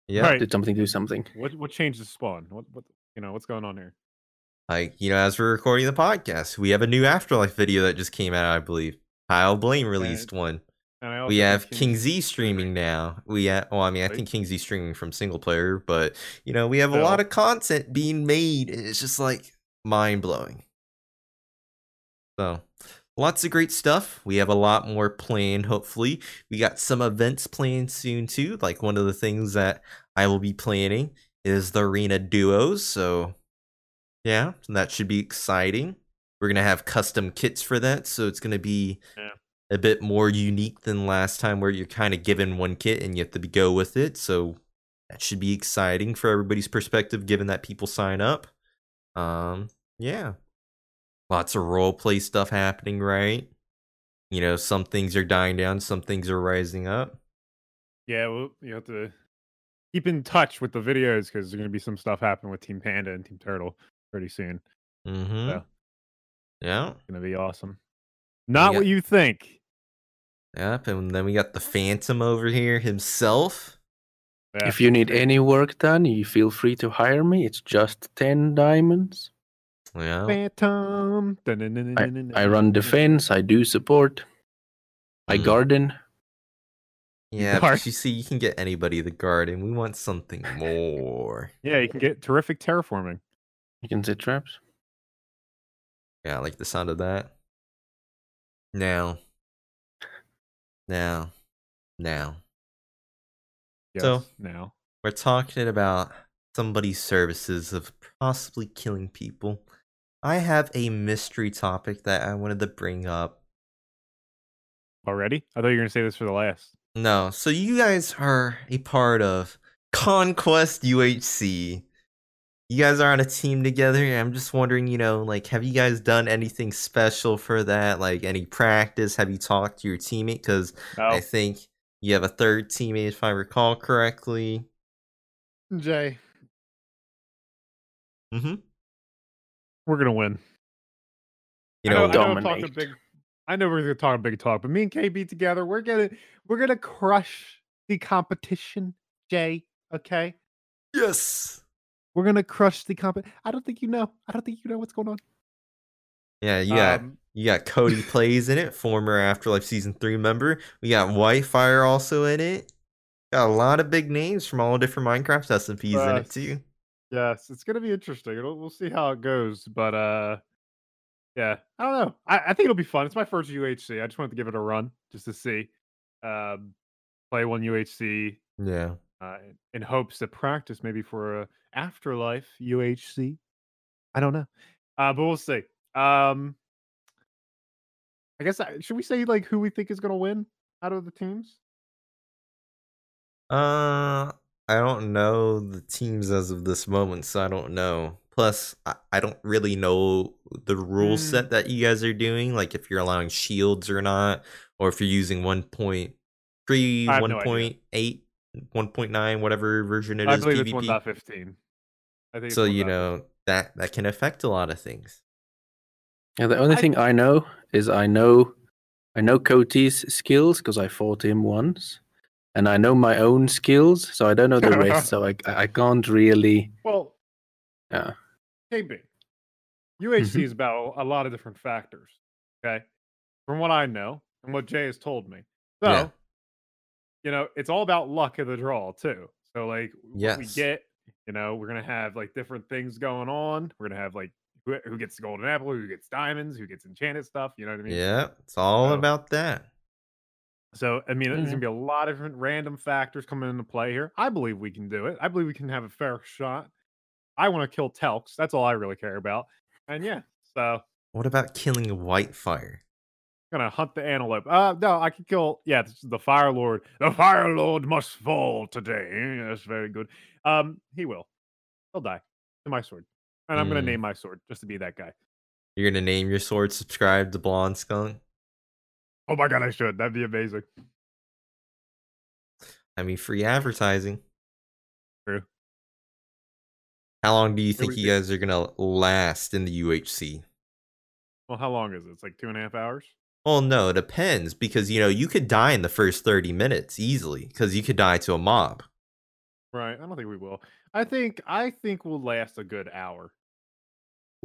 Yeah. Right. Did something do something? what what changed the spawn? What what you know what's going on here? Like, you know, as we're recording the podcast, we have a new Afterlife video that just came out, I believe. Kyle Blaine released one. And I also We have King- King Z streaming now. We have, well, I mean, I Right. think King Z streaming from single player, but you know, we have a lot of content being made. and It's just like mind blowing. So, lots of great stuff. We have a lot more planned. Hopefully, we got some events planned soon too. Like one of the things that I will be planning is the arena duos. So, yeah, that should be exciting. We're gonna have custom kits for that, so it's gonna be Yeah. a bit more unique than last time, where you're kind of given one kit and you have to go with it. So that should be exciting for everybody's perspective, given that people sign up. Um, yeah, lots of role play stuff happening, right? You know, some things are dying down, some things are rising up. Yeah, well, you have to keep in touch with the videos because there's going to be some stuff happening with Team Panda and Team Turtle pretty soon. Mm-hmm. Yeah. Yeah. It's going to be awesome. Not got- what you think. Yep. And then we got the Phantom over here himself. Yeah. If you need any work done, you feel free to hire me. It's just 10 diamonds. Yeah. Phantom. I run defense, I do support, I Mm. garden. Yeah, Guard. but you see, you can get anybody the garden. We want something more. Yeah, you can get terrific terraforming. You can set traps. Yeah, I like the sound of that. Now. Now. Now. Yes, So- now. We're talking about somebody's services of possibly killing people. I have a mystery topic that I wanted to bring up. Already? I thought you were gonna say this for the last. No, so you guys are a part of Conquest UHC. You guys are on a team together. and I'm just wondering, you know, like, have you guys done anything special for that? Like, any practice? Have you talked to your teammate? Because Oh, I think you have a third teammate, if I recall correctly. Jay, Mm-hmm. We're gonna win. You know, know, I know I'm talking Dominate. big. I know we're gonna talk a big talk, but me and KB together, we're gonna we're gonna crush the competition, Jay. Okay, Yes. we're gonna crush the comp. I don't think you know. I don't think you know what's going on. yeah, you got Um, you got Cody plays in it, former Afterlife season three member. We got Whitefire also in it. Got a lot of big names from all different Minecraft SMPs in it too. Yes, it's gonna be interesting. It'll, we'll see how it goes, but uh, yeah, I don't know. I, I think it'll be fun. It's my first UHC. I just wanted to give it a run just to see, um, play one UHC Yeah. uh, in hopes to practice maybe for a afterlife UHC. I don't know, uh, but we'll see. Um, I guess I, should we say like who we think is gonna win out of the teams? Uh, I don't know the teams as of this moment, so I don't know. Plus, I, I don't really know the rule Mm. set that you guys are doing, like if you're allowing shields or not, or if you're using 1.3, I have no idea. 1.8, 1.9, whatever version it is. I believe it's PvP. 1.15. I think. it's So you know that that can affect a lot of things. Yeah, the only I- thing I know is I know I know Cody's skills because I fought him once. And I know my own skills, so I don't know the rest, so I I can't really Well, Yeah. KB. UHC Mhm. is about a lot of different factors. Okay. From what I know and what Jay has told me. So, Yeah. you know, it's all about luck of the draw, too. So, like, what we get, you know, we're going to have like different things going on. We're going to have like who, who gets the golden apple, who gets diamonds, who gets enchanted stuff. You know what I mean? Yeah, it's all So- about that. So, I mean, there's Mhm. going to be a lot of different random factors coming into play here. I believe we can do it. I believe we can have a fair shot. I want to kill Telks. That's all I really care about. And yeah, so What about killing Whitefire? gonna hunt the antelope. Uh, no, I can kill. Yeah, the Fire Lord. The Fire Lord must fall today. That's very good. Um, he will. He'll die to my sword, and I'm gonna Mm. name my sword just to be that guy. You're gonna name your sword subscribe to Blonde Skunk? Oh my god, I should. That'd be amazing. I mean, free advertising. True. How long do you think you guys are gonna last in the UHC? Well, how long is it? It's like two and a half hours. Well, no, it depends because you know you could die in the first thirty minutes easily because you could die to a mob. Right. I don't think we will. I think I think we'll last a good hour.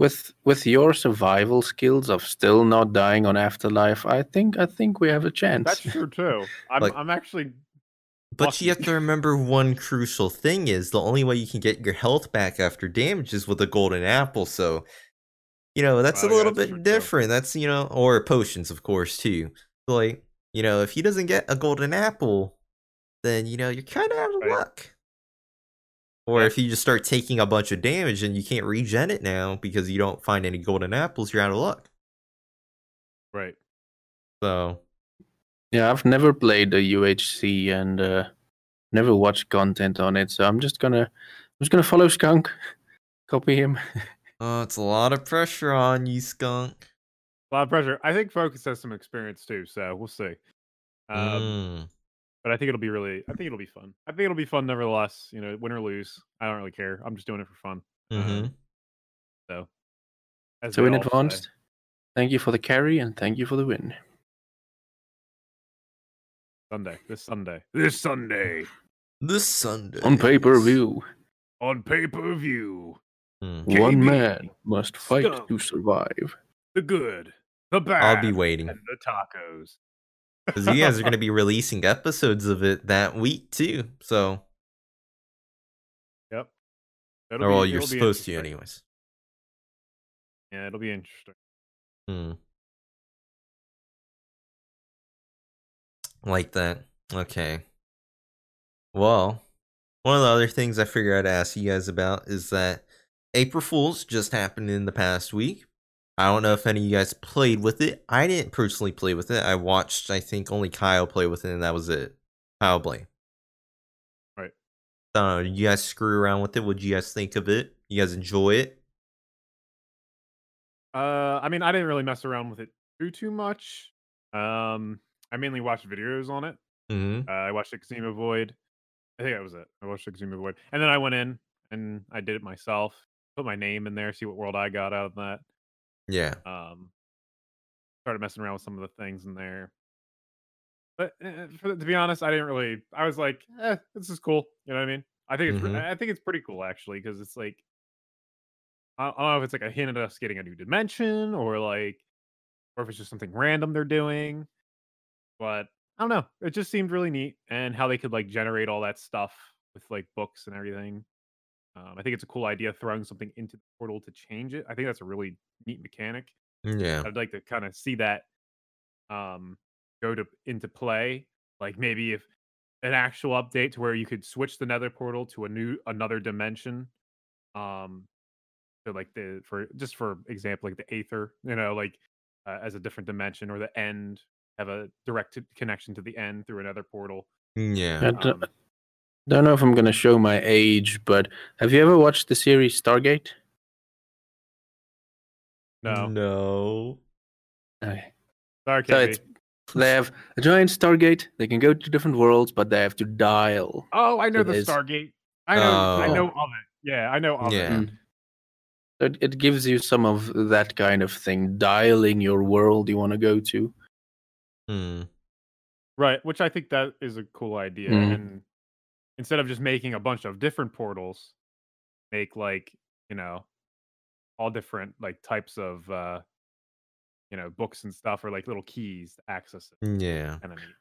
With with your survival skills of still not dying on afterlife, I think I think we have a chance. That's true too. I'm Like- I'm actually But you have to remember one crucial thing is the only way you can get your health back after damage is with a golden apple. So, you know, that's Oh, a yeah, little that's true, bit too. different. That's, you know, or potions, of course, too. Like, you know, if he doesn't get a golden apple, then, you know, you're kind of out of Right. luck. Or Yeah. if you just start taking a bunch of damage and you can't regen it now because you don't find any golden apples, you're out of luck. right. So, yeah, I've never played the UHC and uh, never watched content on it, so I'm just gonna I'm just gonna follow Skunk, copy him. oh, it's a lot of pressure on you, skunk. A lot of pressure. I think Focus has some experience too, so we'll see. Um, Mm. But I think it'll be really. I think it'll be fun. I think it'll be fun nevertheless. You know, win or lose, I don't really care. I'm just doing it for fun. hmm So, as So in all say. advance, thank you for the carry and thank you for the win. Sunday, this Sunday, this Sunday. This Sunday. On pay per view, On pay per view, Hmm. one man must fight Scum. to survive. the good, the bad, I'll be waiting and the tacos. Because you guys are going to be releasing episodes of it that week too. So, Yep. or That'll well, be- you're supposed to, anyways. Yeah, it'll be interesting. Hmm. Like that. Okay. Well, one of the other things I figured I'd ask you guys about is that April Fools just happened in the past week. I don't know if any of you guys played with it. I didn't personally play with it. I watched, I think, only Kyle play with it, and that was it. Kyle Blame. Right. I don't know. Did you guys screw around with it? What did you guys think of it? You guys enjoy it? Uh, I mean, I didn't really mess around with it too too much. Um, I mainly watched videos on it. Mm-hmm. Uh, I watched Xisumavoid. I think that was it. I watched Xisumavoid, and then I went in and I did it myself. Put my name in there, see what world I got out of that. Yeah. Um, started messing around with some of the things in there. But uh, for, to be honest, I didn't really. I was like, "Eh, this is cool." You know what I mean? I think it's. Mhm. I think it's pretty cool actually because it's like, I I don't know if it's like a hint at us getting a new dimension or like, or if it's just something random they're doing. But I don't know. It just seemed really neat and how they could like generate all that stuff with like books and everything. Um, I think it's a cool idea throwing something into the portal to change it. I think that's a really neat mechanic. Yeah. I'd like to kind of see that um go to into play. Like maybe if an actual update to where you could switch the nether portal to a new another dimension. Um so like the for just for example, like the Aether, you know, like uh, as a different dimension or the end have a direct connection to the end through another portal. Yeah. I don't, Um, don't know if I'm going to show my age, but have you ever watched the series Stargate? no. No. Okay. Sorry, So it's they have a giant Stargate. They can go to different worlds, but they have to dial. Oh, I know so the there's- Stargate. I know I Oh. know of it. Yeah, I know of Yeah. it. So it, it gives you some of that kind of thing, dialing your world you want to go to. Hmm. Right, which I think that is a cool idea. Mm. And instead of just making a bunch of different portals, make like, you know, all different like types of uh you know, books and stuff or like little keys to access it. Yeah. Kind of neat.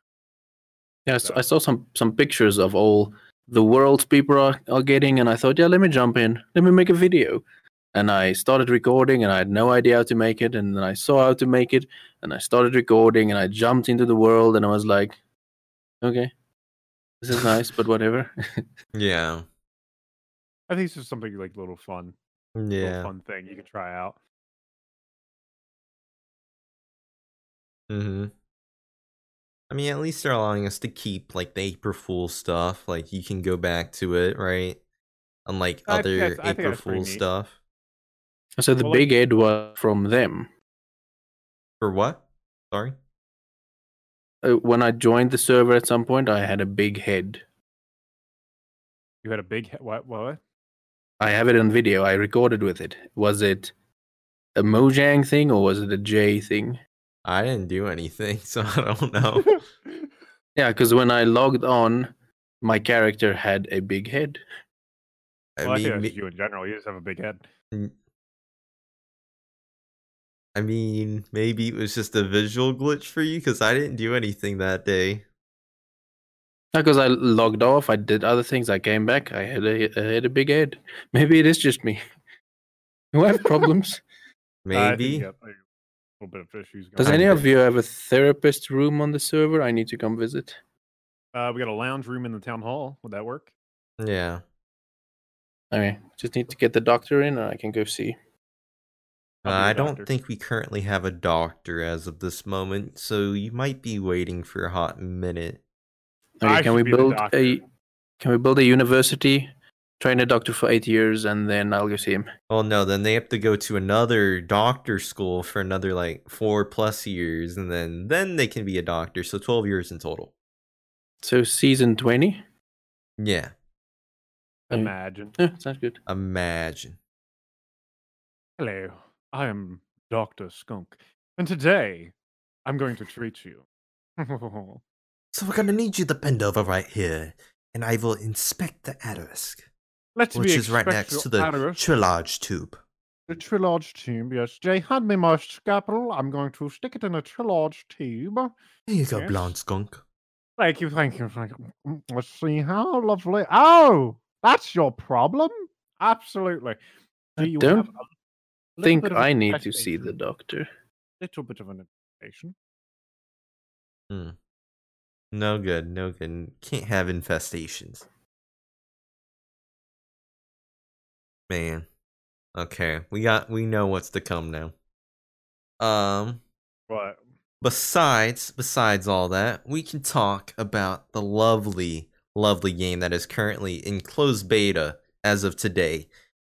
Yeah, so I saw some some pictures of all the worlds people are, are getting, and I thought, yeah, let me jump in, let me make a video. And I started recording, and I had no idea how to make it. And then I saw how to make it, and I started recording, and I jumped into the world, and I was like, okay, this is nice, but whatever. Yeah. I think it's just something like a little fun, little Yeah. fun thing you can try out. Mm-hmm. I mean, at least they're allowing us to keep like the April Fool stuff. Like you can go back to it, right? Unlike I other that's- I April Fool stuff. so the Well, like- big head was from them. For what? Sorry. Uh, when I joined the server at some point, I had a big head. You had a big he- what what? I have it on video. I recorded with it. Was it a Mojang thing or was it a J thing? I didn't do anything, so I don't know. Yeah, because when I logged on, my character had a big head. I well, I think mean, that's ma- just you in general. You just have a big head. I mean, maybe it was just a visual glitch for you because I didn't do anything that day. Because I logged off, I did other things. I came back, I had a, I had a big head. Maybe it is just me. Who have problems? Uh, think Maybe. you got, like, a little bit of issues Does any of you have a therapist room on the server? I need to come visit. Uh, we got a lounge room in the town hall. Would that work? Yeah. Okay, just need to get the doctor in, and I can go see. Uh, I'll be I the don't doctor. think we currently have a doctor as of this moment, so you might be waiting for a hot minute. Okay, can we should be the build doctor. a? Can we build a university? Train a doctor for eight years, and then I'll go see him. Well, no, then they have to go to another doctor school for another like four plus years, and then then they can be a doctor. So twelve years in total. So season twenty. Yeah, Imagine. Yeah, sounds good. imagine. Hello, I am Dr. Skunk, and today I'm going to treat you. So we're gonna need you to bend over right here. and I will inspect the me which is right next to the arrows. Trilage tube. The Trilage tube, yes. Jay, hand me my scalpel. I'm going to stick it in a Trilage tube. There you go, Yes. blonde skunk. Thank you, thank you, thank you. Mm, Let's see how lovely. Oh, that's your problem? Absolutely. Do you have a think I need to see the doctor. Little bit of an infestation. Hmm. No good, no good. Can't have infestations. Man. Okay, we got we know what's to come now. Um But besides besides all that, we can talk about the lovely lovely game that is currently in closed beta as of today,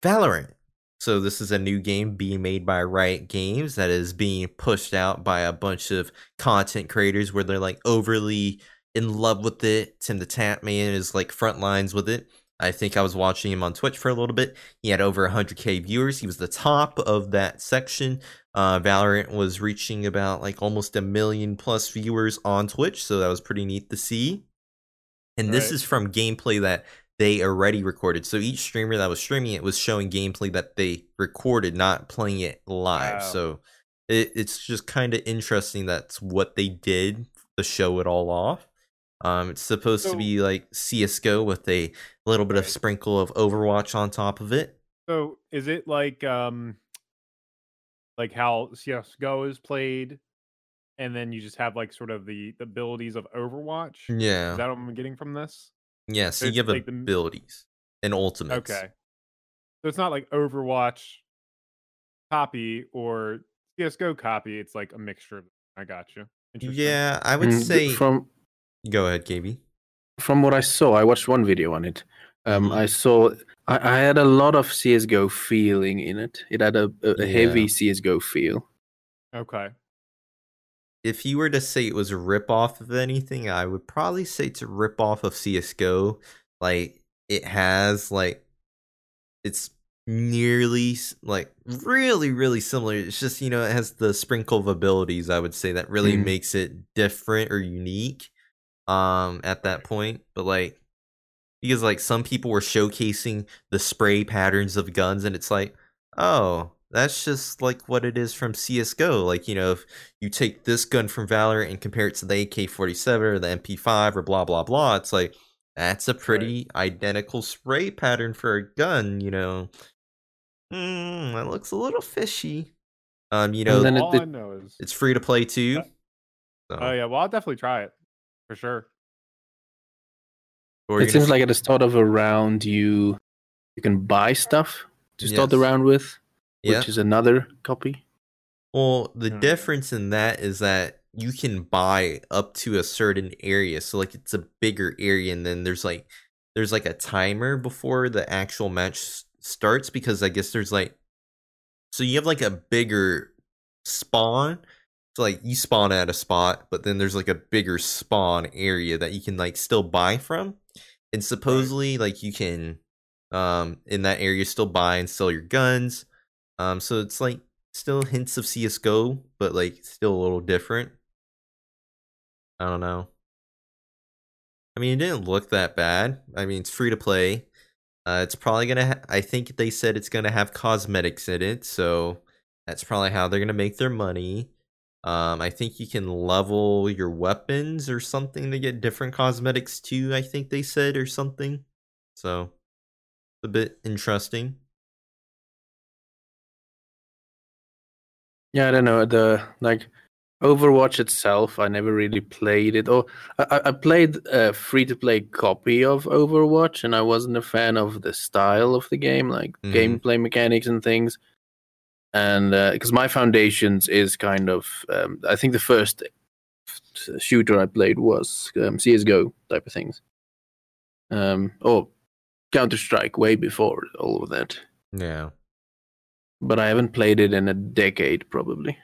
Valorant. So this is a new game being made by Riot Games that is being pushed out by a bunch of content creators where they're like overly in love with it. TimTheTatman is like front lines with it. I think I was watching him on Twitch for a little bit. He had over 100k viewers. He was the top of that section. Uh, Valorant was reaching about like almost a million plus viewers on Twitch, so that was pretty neat to see. And this Right. is from gameplay that they already recorded. So each streamer that was streaming it was showing gameplay that they recorded, not playing it live. Wow. So it, it's just kind of interesting that's what they did to show it all off. Um, it's supposed to be like CS:GO with a little bit of sprinkle of Overwatch on top of it. so is it like um like how CS:GO is played and then you just have like sort of the, the abilities of Overwatch? Yeah, Is that what I'm getting from this? Yeah. So it's you have like the- abilities and ultimates. Okay. So it's not like Overwatch copy or CS:GO copy. It's like a mixture. of I got you. Yeah, I would Mm, say. from Go ahead, KB. from what I saw, I watched one video on it. Um, Mhm. I saw I, I had a lot of CS:GO feeling in it. It had a, a, a heavy CS:GO feel. Okay. If you were to say it was a rip off of anything, I would probably say it's a rip off of CS:GO. Like it has like it's nearly like really really similar. It's just you know it has the sprinkle of abilities. I would say that really Mm. makes it different or unique. Um, at that point, but like because like some people were showcasing the spray patterns of guns, and it's like, oh, that's just like what it is from CS:GO. Like you know, if you take this gun from Valorant and compare it to the AK-47 or the MP5 or blah blah blah, it's like that's a pretty identical spray pattern for a gun. You know, mm, that looks a little fishy. Um, you know, And then it All I know is. it's free to play too. So, Oh yeah. Well, I'll definitely try it for sure. what were It seems gonna like at the start of a round, you you can buy stuff to start the round with, say? which is another copy. Well, the Hmm. difference in that is that you can buy up to a certain area. So like it's a bigger area and then there's like there's like a timer before the actual match s- starts because I guess there's like so you have like a bigger spawn. So like you spawn at a spot, but then there's like a bigger spawn area that you can like still buy from. And supposedly like you can um in that area still buy and sell your guns. Um so it's like still hints of CS:GO, but like still a little different. I don't know. I mean, it didn't look that bad. I mean, it's free to play. Uh, it's probably gonna. Ha- I think they said it's gonna have cosmetics in it, so that's probably how they're gonna make their money. Um, I think you can level your weapons or something to get different cosmetics too. I think they said or something. So, a bit interesting. Yeah, I don't know the like Overwatch itself. I never really played it, or I, I- played a free-to-play copy of Overwatch, and I wasn't a fan of the style of the game, like Mhm. gameplay mechanics and things. And because my foundations is kind of, um, I think the first shooter I played was um, CS:GO type of things, um, or Counter Strike way before all of that. Yeah. But I haven't played it in a decade, probably.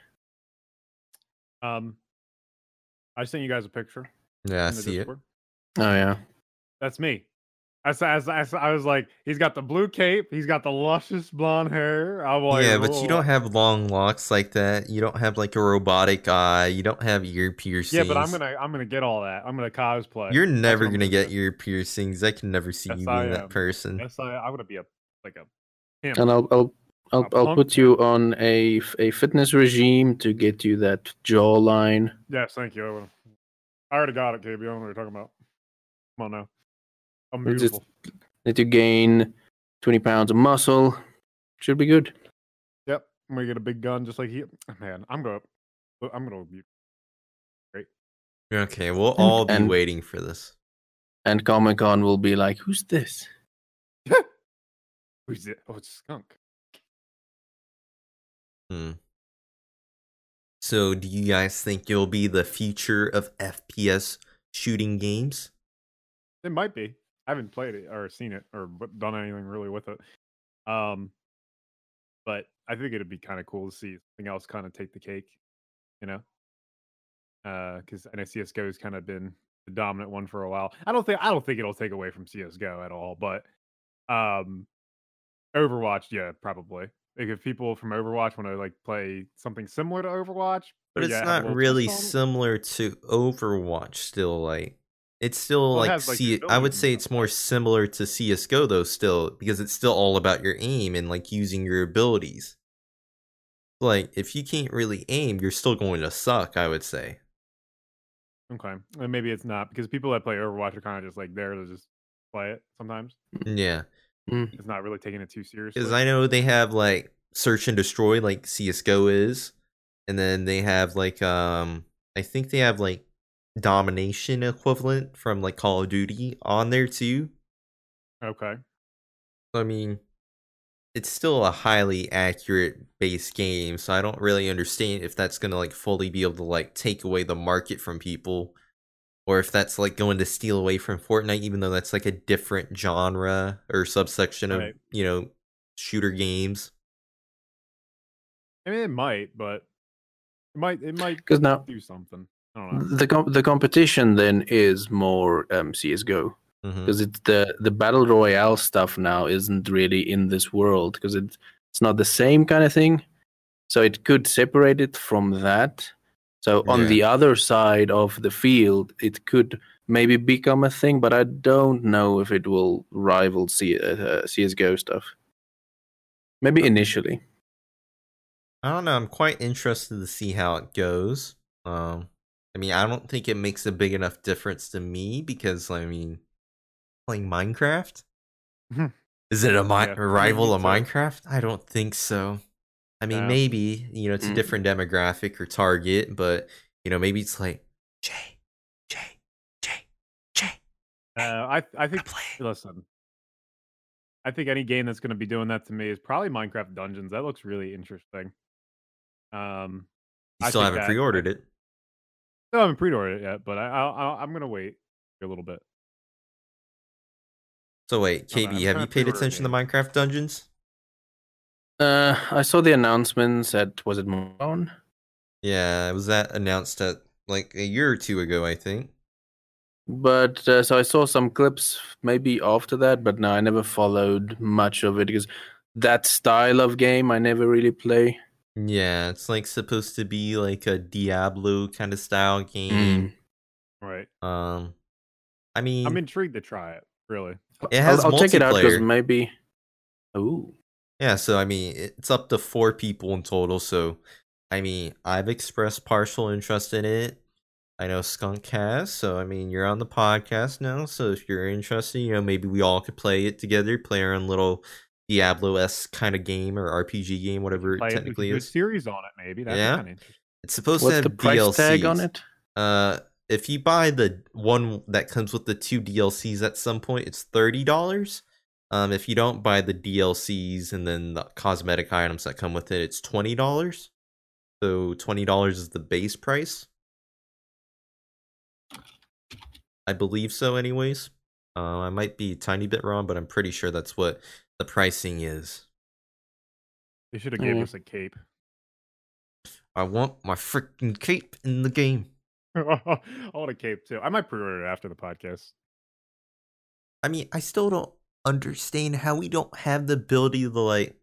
Um, I sent you guys a picture. Yeah, I in the see it. Oh yeah. That's me. As, as, as I was like, he's got the blue cape, he's got the luscious blonde hair. I'm like, yeah, but you don't have long locks like that. You don't have like a robotic eye. You don't have ear piercings. Yeah, but I'm gonna I'm gonna get all that. I'm gonna cosplay. You're never gonna gonna get do. ear piercings. I can never see Yes, you I being that person. Yes, I I would be a like a pimp. And I'll I'll I'll, A I'll put you on a, a fitness regime to get you that jawline. Yes, thank you. I, I already got it, KB. I don't know what you're talking about. Come on now. I'm It's just- beautiful. Need to gain twenty pounds of muscle. Should be good. Yep. I'm gonna get a big gun just like he. Man, I'm gonna. I'm gonna be. Great. Okay, we'll all be and- waiting for this. And Comic Con will be like, "Who's this?" Who's it? Oh, it's skunk. Hmm. So, do you guys think you'll be the future of FPS shooting games? It might be. I haven't played it or seen it or done anything really with it. Um, but I think it'd be kind of cool to see something else kind of take the cake, you know? Because I know CS:GO has kind of been the dominant one for a while. I don't think I don't think it'll take away from CS:GO at all, but um, Overwatch, yeah, probably. Like if people from Overwatch want to like play something similar to Overwatch, But it's yeah, not really it. similar to Overwatch. Still, like it's still Well, it like, has, like, C- I would say it's more similar to CS:GO though. Still, because it's still all about your aim and like using your abilities. Like if you can't really aim, you're still going to suck. I would say. Okay, and maybe it's not because people that play Overwatch are kind of just like there to just play it. Sometimes Yeah. It's not really taking it too seriously. Because I know they have like search and destroy, like CS:GO is, and then they have like um, I think they have like domination equivalent from like Call of Duty on there too. okay, I mean, it's still a highly accurate base game, so I don't really understand if that's gonna like fully be able to like take away the market from people, or if that's like going to steal away from Fortnite, even though that's like a different genre or subsection of Right. you know shooter games. I mean it might, but it might it might Because now do something. I don't know. the com- the competition then is more um, CS:GO because it's the the battle royale stuff now isn't really in this world because it, it's not the same kind of thing. So it could separate it from that. So on Yeah. the other side of the field, it could maybe become a thing, but I don't know if it will rival C- uh, CS:GO stuff. Maybe initially. I don't know. I'm quite interested to see how it goes. Um, I mean, I don't think it makes a big enough difference to me because I mean, playing Minecraft. Is it a, mi- Yeah, a I rival of. Minecraft? I don't think so. I mean, No. maybe you know it's a Mm. different demographic or target, but you know maybe it's like Jay, Jay, Jay, Jay. Uh, I I think play. listen. I think any game that's going to be doing that to me is probably Minecraft Dungeons. That looks really interesting. Um, You I still haven't that- pre-ordered it. still haven't pre-ordered it yet, but I, I'll, I'm going to wait a little bit. So wait, KB, have you paid attention to. Minecraft Dungeons? Uh, I saw the announcements at was it Mon? Yeah, was that announced at like a year or two ago? I think. But uh, so I saw some clips maybe after that, but no, I never followed much of it because that style of game I never really play. Yeah, it's like supposed to be like a Diablo kind of style game. Right. Um, I mean, I'm intrigued to try it. Really. it has I'll, I'll check it out because maybe. Ooh, yeah. So I mean, it's up to four people in total. So, I mean, I've expressed partial interest in it. I know Skunk has. So I mean, you're on the podcast now. So if you're interested, you know, maybe we all could play it together, play our own little Diablo s kind of game or RPG game, whatever Play it it, technically could a is. series on it, maybe. That'd Yeah. Be kinda. It's supposed to what's have the price DLCs. tag on it? Uh, if you buy the one that comes with the two DLCs at some point, it's thirty dollars. Um, if you don't buy the DLCs and then the cosmetic items that come with it, it's twenty dollars. So twenty dollars is the base price. I believe so, anyways. Uh, I might be a tiny bit wrong, but I'm pretty sure that's what the pricing is. They should have gave Mm. us a cape. I want my freaking cape in the game. I want a cape too. I might pre-order it after the podcast. I mean, I still don't understand how we don't have the ability to like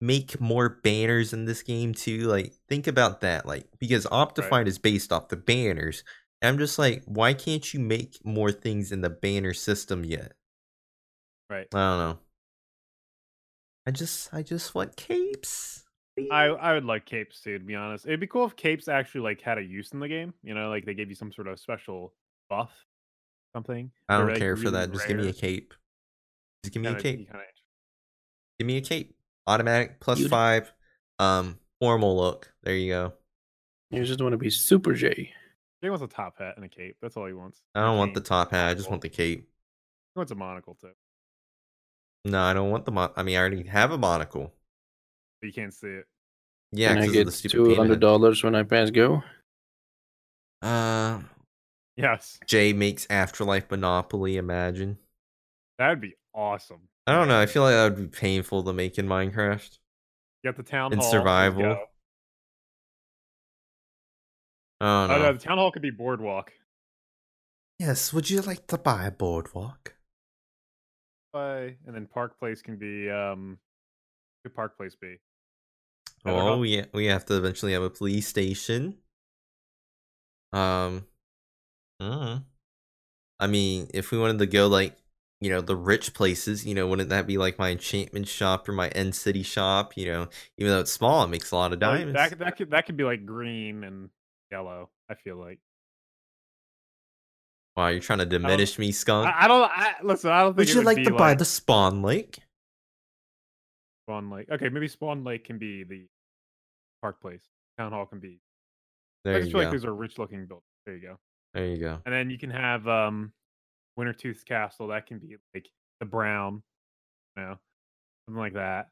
make more banners in this game too. Like, think about that. Like, because Optifine is based off the banners. I'm just like, why can't you make more things in the banner system yet? Right. I don't know. I just, I just want capes. I I would like capes too, to be honest. It'd be cool if capes actually like had a use in the game. You know, like they gave you some sort of special buff, something. I They're, don't like, care for really that. Just give me a cape. Just give me a Kinda- cape. kinda- Give me a cape. Automatic plus Beauty. five. Um, formal look. There you go. You just want to be Super J. He wants a top hat and a cape. That's all he wants. I don't want the top hat. I just want the cape. He wants a monocle too, No, I don't want the mon. I mean, I already have a monocle. but you can't see it. Yeah, Can I get the stupid two peanut hundred head. dollars when I pass go? Uh, Yes, Jay makes Afterlife Monopoly. Imagine. that'd be awesome. I don't know. I feel like that would be painful to make in Minecraft. Got the town In hall. survival. I Oh know. no, the town hall could be boardwalk. Yes. Would you like to buy a boardwalk? Bye. And then Park Place can be um, could Park Place be? Oh, we we have to eventually have a police station. Um, mm. I mean, if we wanted to go like you know the rich places, you know, wouldn't that be like my enchantment shop or my end city shop? You know, even though it's small, it makes a lot of diamonds. that could- that could that could be like green and yellow. I feel like. Wow, you're trying to diminish me, skunk. I, I don't. I, listen, I don't think. Would you like to buy the spawn lake? Spawn Lake? Okay, maybe Spawn Lake can be the Park Place. Town Hall can be. There I you just feel go. like those are rich looking buildings. There you go. there you go. And then you can have um, Wintertooth Castle. That can be like the brown, you know, something like that.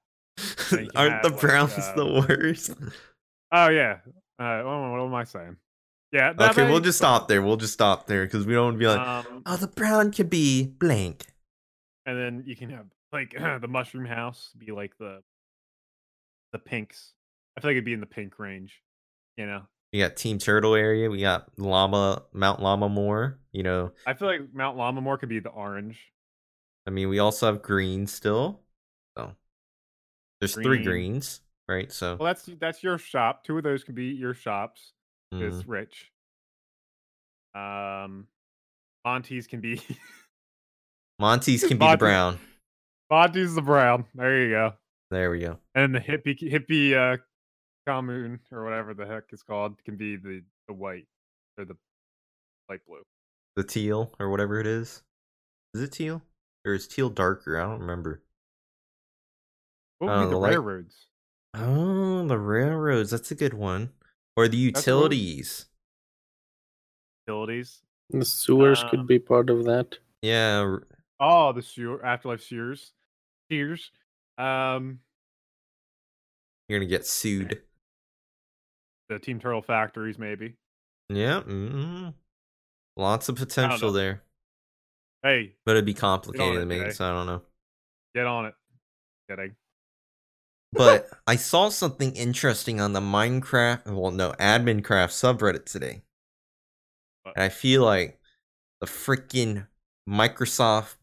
then you can Aren't the like, Browns uh, the worst? Oh yeah. Uh, what, what am I saying? Yeah. okay, we'll just stop there. We'll just stop there because we don't want to be like, Um, oh, the brown could be blank. and then you can have like the mushroom house be like the the pinks. I feel like it'd be in the pink range. You know, We got Team Turtle area. We got Llama Mount Llama Moore. You know, I feel like Mount Lamamore could be the orange. I mean, we also have green still. So there's three greens, right? So Well, that's that's your shop. Two of those can be your shops. mm, Is rich. Um, Monty's can be Monty's can be the brown. Monty's the brown. There you go. There we go. And the hippie hippie uh commune or whatever the heck it's called can be the the white or the light blue. The teal or whatever it is. Is it teal or is teal darker? I don't remember. What Oh, would be the the light- railroads? Oh, the railroads. That's a good one. Or the That's what- utilities. Utilities. The sewers Um, could be part of that. Yeah, Oh, the sewer afterlife sewers. Sears. Um, you're gonna get sued. The Team Turtle factories maybe. Yeah. mm Lots of potential there. Hey, But it'd be complicated it, to make so I don't know. get on it. Kidding. But I saw something interesting on the Minecraft, well, no, Admincraft subreddit today. What? And I feel like the freaking Microsoft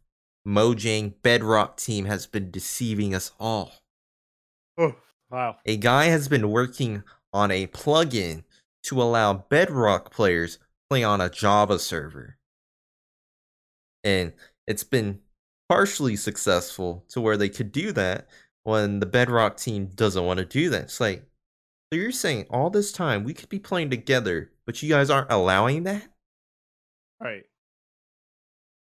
Mojang Bedrock team has been deceiving us all. Oh, wow. A guy has been working on a plugin to allow Bedrock players play on a Java server. And it's been partially successful to where they could do that when the Bedrock team doesn't want to do that. It's like, so you're saying all this time we could be playing together, but you guys aren't allowing that? Right.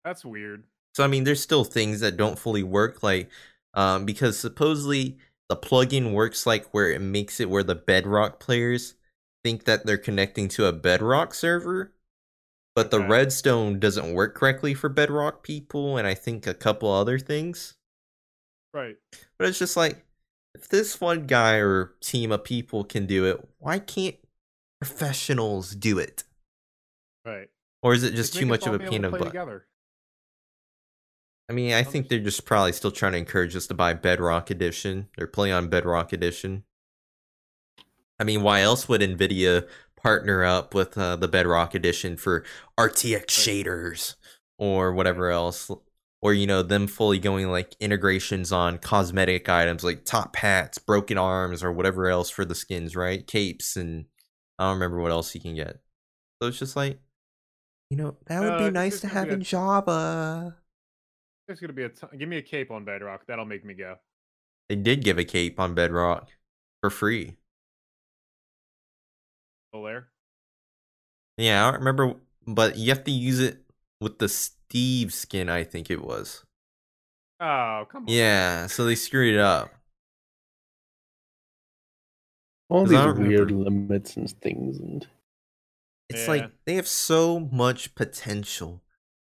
That's weird. So I mean, there's still things that don't fully work, like um, because supposedly the plugin works like where it makes it where the Bedrock players think that they're connecting to a Bedrock server, but the Okay. Redstone doesn't work correctly for Bedrock people, and I think a couple other things. Right. But it's just like if this one guy or team of people can do it, why can't professionals do it? Right. Or is it just too much of a pain in the butt? Together. I mean, I think they're just probably still trying to encourage us to buy Bedrock Edition. They're playing on Bedrock Edition. I mean, why else would Nvidia partner up with uh, the Bedrock Edition for RTX shaders or whatever else? or you know them fully going like integrations on cosmetic items like top hats, broken arms, or whatever else for the skins, right? Capes and I don't remember what else you can get. So it's just like, you know, that would Uh, be nice to have in Java. There's gonna be a ton- give me a cape on Bedrock. That'll make me go. They did give a cape on Bedrock for free. Still there? Yeah, I don't remember, but you have to use it with the Steve skin, I think it was. Oh come on. Yeah, so they screwed it up. All these weird remember. limits and things, and It's Yeah. like they have so much potential,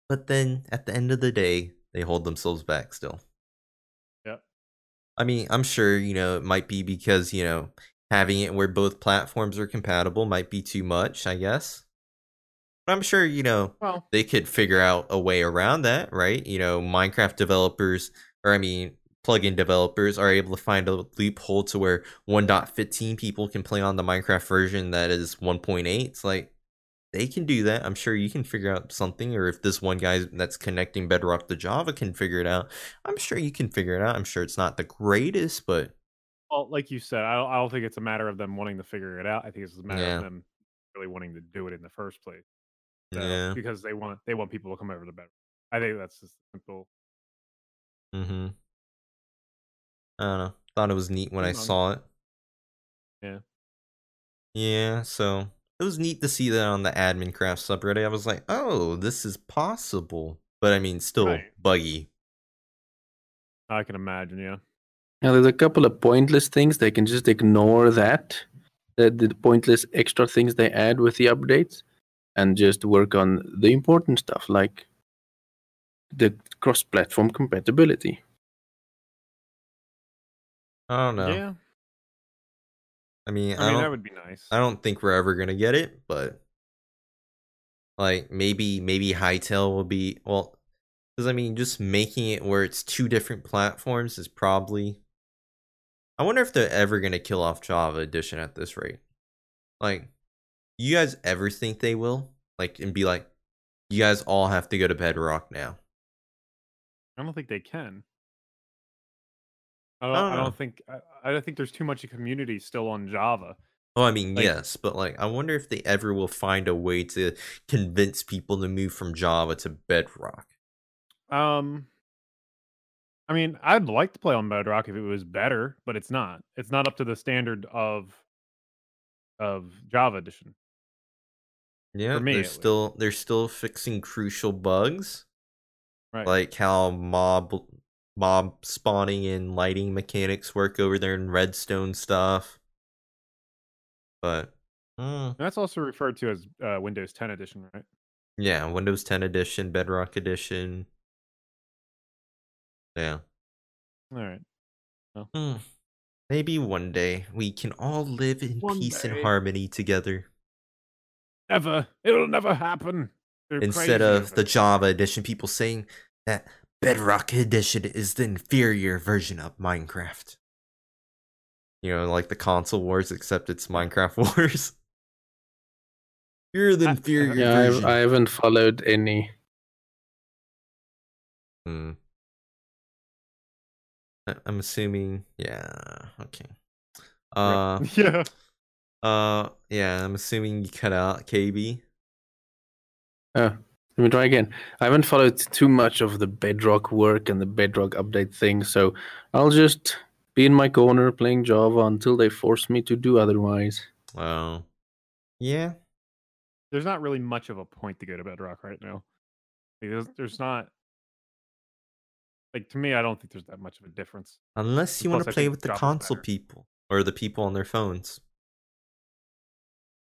but then at the end of the day, they hold themselves back still. Yep. I mean, I'm sure, you know, it might be because, you know, having it where both platforms are compatible might be too much, I guess. But I'm sure, you know, Well, they could figure out a way around that, right? You know, Minecraft developers, or I mean, plugin developers are able to find a loophole to where 1.15 people can play on the Minecraft version that is 1.8. It's like they can do that. I'm sure you can figure out something, or if this one guy that's connecting Bedrock to Java can figure it out, I'm sure you can figure it out. I'm sure it's not the greatest, but well, like you said, I don't, I don't think it's a matter of them wanting to figure it out. I think it's a matter Yeah. of them really wanting to do it in the first place. So, yeah. Because they want they want people to come over to Bedrock. I think that's just simple. Mm-hmm. I don't know. Thought it was neat when I saw it. Yeah. Yeah, so it was neat to see that on the Admincraft subreddit. I was like, oh, this is possible. But I mean, still Right. buggy. I can imagine. Yeah. now there's a couple of pointless things. They can just ignore that, the, the pointless extra things they add with the updates, and just work on the important stuff like the cross-platform compatibility. I don't know. Yeah. I mean, I I, mean, that would be nice. I don't think we're ever gonna get it, but like maybe maybe Hytale will be well. Because I mean, just making it where it's two different platforms is probably. I wonder if they're ever gonna kill off Java Edition at this rate. Like, you guys ever think they will? Like, and be like, you guys all have to go to Bedrock now. I don't think they can. I don't, don't I don't think I, I don't think there's too much of community still on Java. Oh, I mean, Like- yes, but like, I wonder if they ever will find a way to convince people to move from Java to Bedrock. Um, I mean, I'd like to play on Bedrock if it was better, but it's not. It's not up to the standard of of Java Edition. Yeah, me, they're at least. still they're still fixing crucial bugs, Right. like how mob mob spawning and lighting mechanics work over there in Redstone stuff. But mm, that's also referred to as uh, Windows 10 edition, right? yeah, Windows 10 edition, Bedrock edition. Yeah. All right. Hmm. Maybe one day we can all live in One peace and harmony together. Never. It'll never happen. They're Instead of the. Java edition, people saying that Bedrock edition is the inferior version of Minecraft. You know, like the console wars, except it's Minecraft wars. You're the I- inferior Yeah, I, version. I haven't followed any. Hmm. I- I'm assuming, yeah, okay. Uh, yeah. uh, yeah, I'm assuming you cut out KB. Uh, let me try again. I haven't followed too much of the Bedrock work and the Bedrock update thing, so I'll just be in my corner playing Java until they force me to do otherwise. Oh, yeah. There's not really much of a point to go to Bedrock right now. Like, there's, there's not. Like to me, I don't think there's that much of a difference. Unless you want to play with the Java's console better. people or the people on their phones.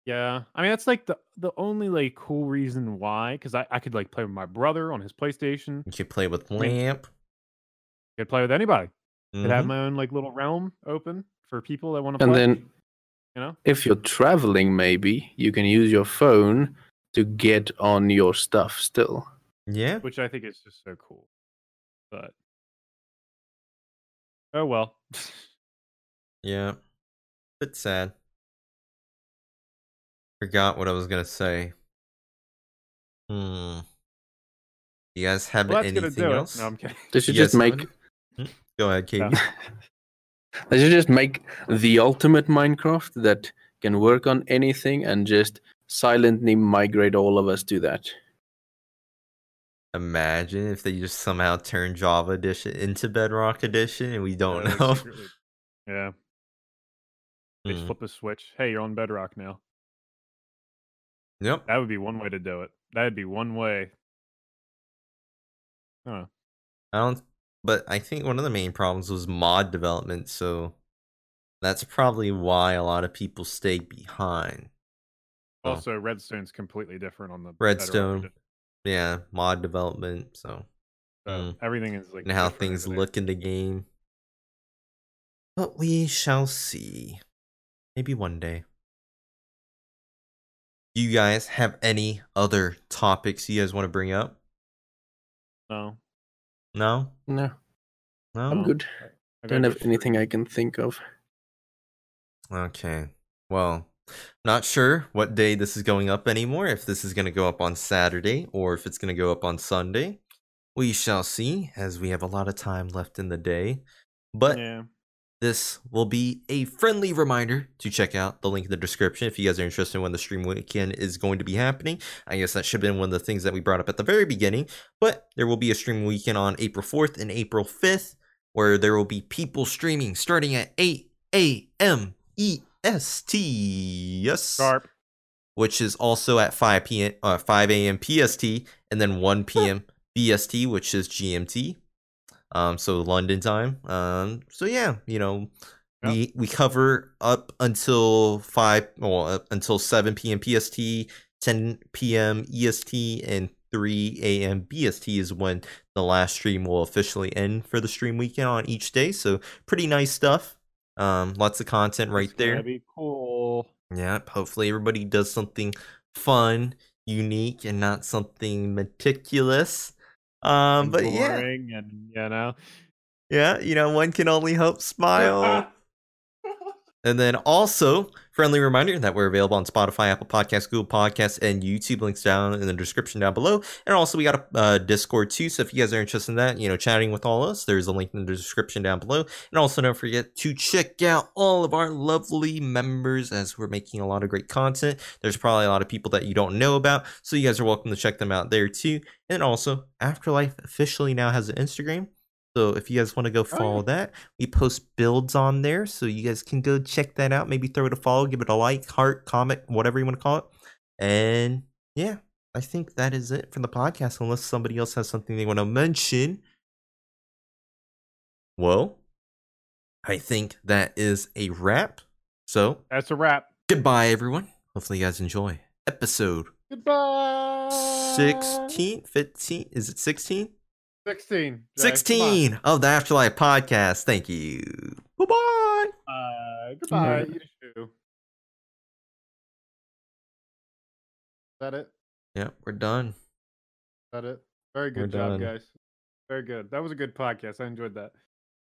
Yeah, I mean that's like the the only like cool reason why, because I, I could like play with my brother on his PlayStation. You could play with mean, Lamp. could play with anybody. I could have Mhm. my own like little realm open for people that want to play. And then, you know, if you're traveling, maybe you can use your phone to get on your stuff still. Yeah. which I think is just so cool. But oh well. Yeah. Bit sad. Forgot what I was gonna say. Hmm. You guys have Well, that's gonna anything do else? it. No, I'm kidding. They should You just make Hmm? Go ahead, Katie. Yeah. they should just make the ultimate Minecraft that can work on anything and just silently migrate all of us to that. Imagine if they just somehow turn Java Edition into Bedrock Edition and we don't Yeah, know. secretly- Yeah, they just Hmm. flip a switch. Hey, you're on Bedrock now. Yep. That would be one way to do it. That'd be one way. Huh. I don't. But I think one of the main problems was mod development, so that's probably why a lot of people stay behind. Also, Redstone's completely different on the Redstone, yeah, mod development, so so mm. everything is like and how things there. look in the game. But we shall see. Maybe one day. You guys have any other topics you guys want to bring up? No, No? No, No? I'm good. I Don't have anything. I can think of. Okay. Well, not sure what day this is going up anymore. If this is going to go up on Saturday or if it's going to go up on Sunday. We shall see as we have a lot of time left in the day. But Yeah, this will be a friendly reminder to check out the link in the description if you guys are interested in when the stream weekend is going to be happening. I guess that should have been one of the things that we brought up at the very beginning, but there will be a stream weekend on April 4th and April 5th where there will be people streaming starting at 8 a.m. EST. Yes. sharp. Which is also at 5 p.m. Uh, 5 a.m. PST and then 1 p.m. BST, which is GMT um so london time um so yeah you know Yep. we we cover up until 5 well until 7 p.m pst 10 p.m est and 3 a.m bst is when the last stream will officially end for the stream weekend on each day so pretty nice stuff um lots of content right It's there Be cool. Yep. Hopefully everybody does something fun, unique, and not something meticulous. Um, but yeah, and you know. yeah, you know, one can only hope smile. And then also, friendly reminder that we're available on Spotify, Apple Podcasts, Google Podcasts, and YouTube. Links down in the description down below. And also, we got a uh, Discord too. So if you guys are interested in that, you know, chatting with all of us, there's a link in the description down below. And also, don't forget to check out all of our lovely members as we're making a lot of great content. There's probably a lot of people that you don't know about, so you guys are welcome to check them out there too. And also, Afterlife officially now has an Instagram. So if you guys want to go follow oh. that, we post builds on there, so you guys can go check that out. Maybe throw it a follow, give it a like, heart, comment, whatever you want to call it. And yeah, I think that is it for the podcast. Unless somebody else has something they want to mention. Well, I think that is a wrap. So That's a wrap. goodbye, everyone. Hopefully, you guys enjoy episode Goodbye. 16, 15. Is it 16? 16. Jay, come on. 16 of the Afterlife podcast. Thank you. Bye bye. Uh, goodbye. Too. Is that it? Yeah, we're done. Is that it? Very We're good job, done. guys. Very good. That was a good podcast. I enjoyed that.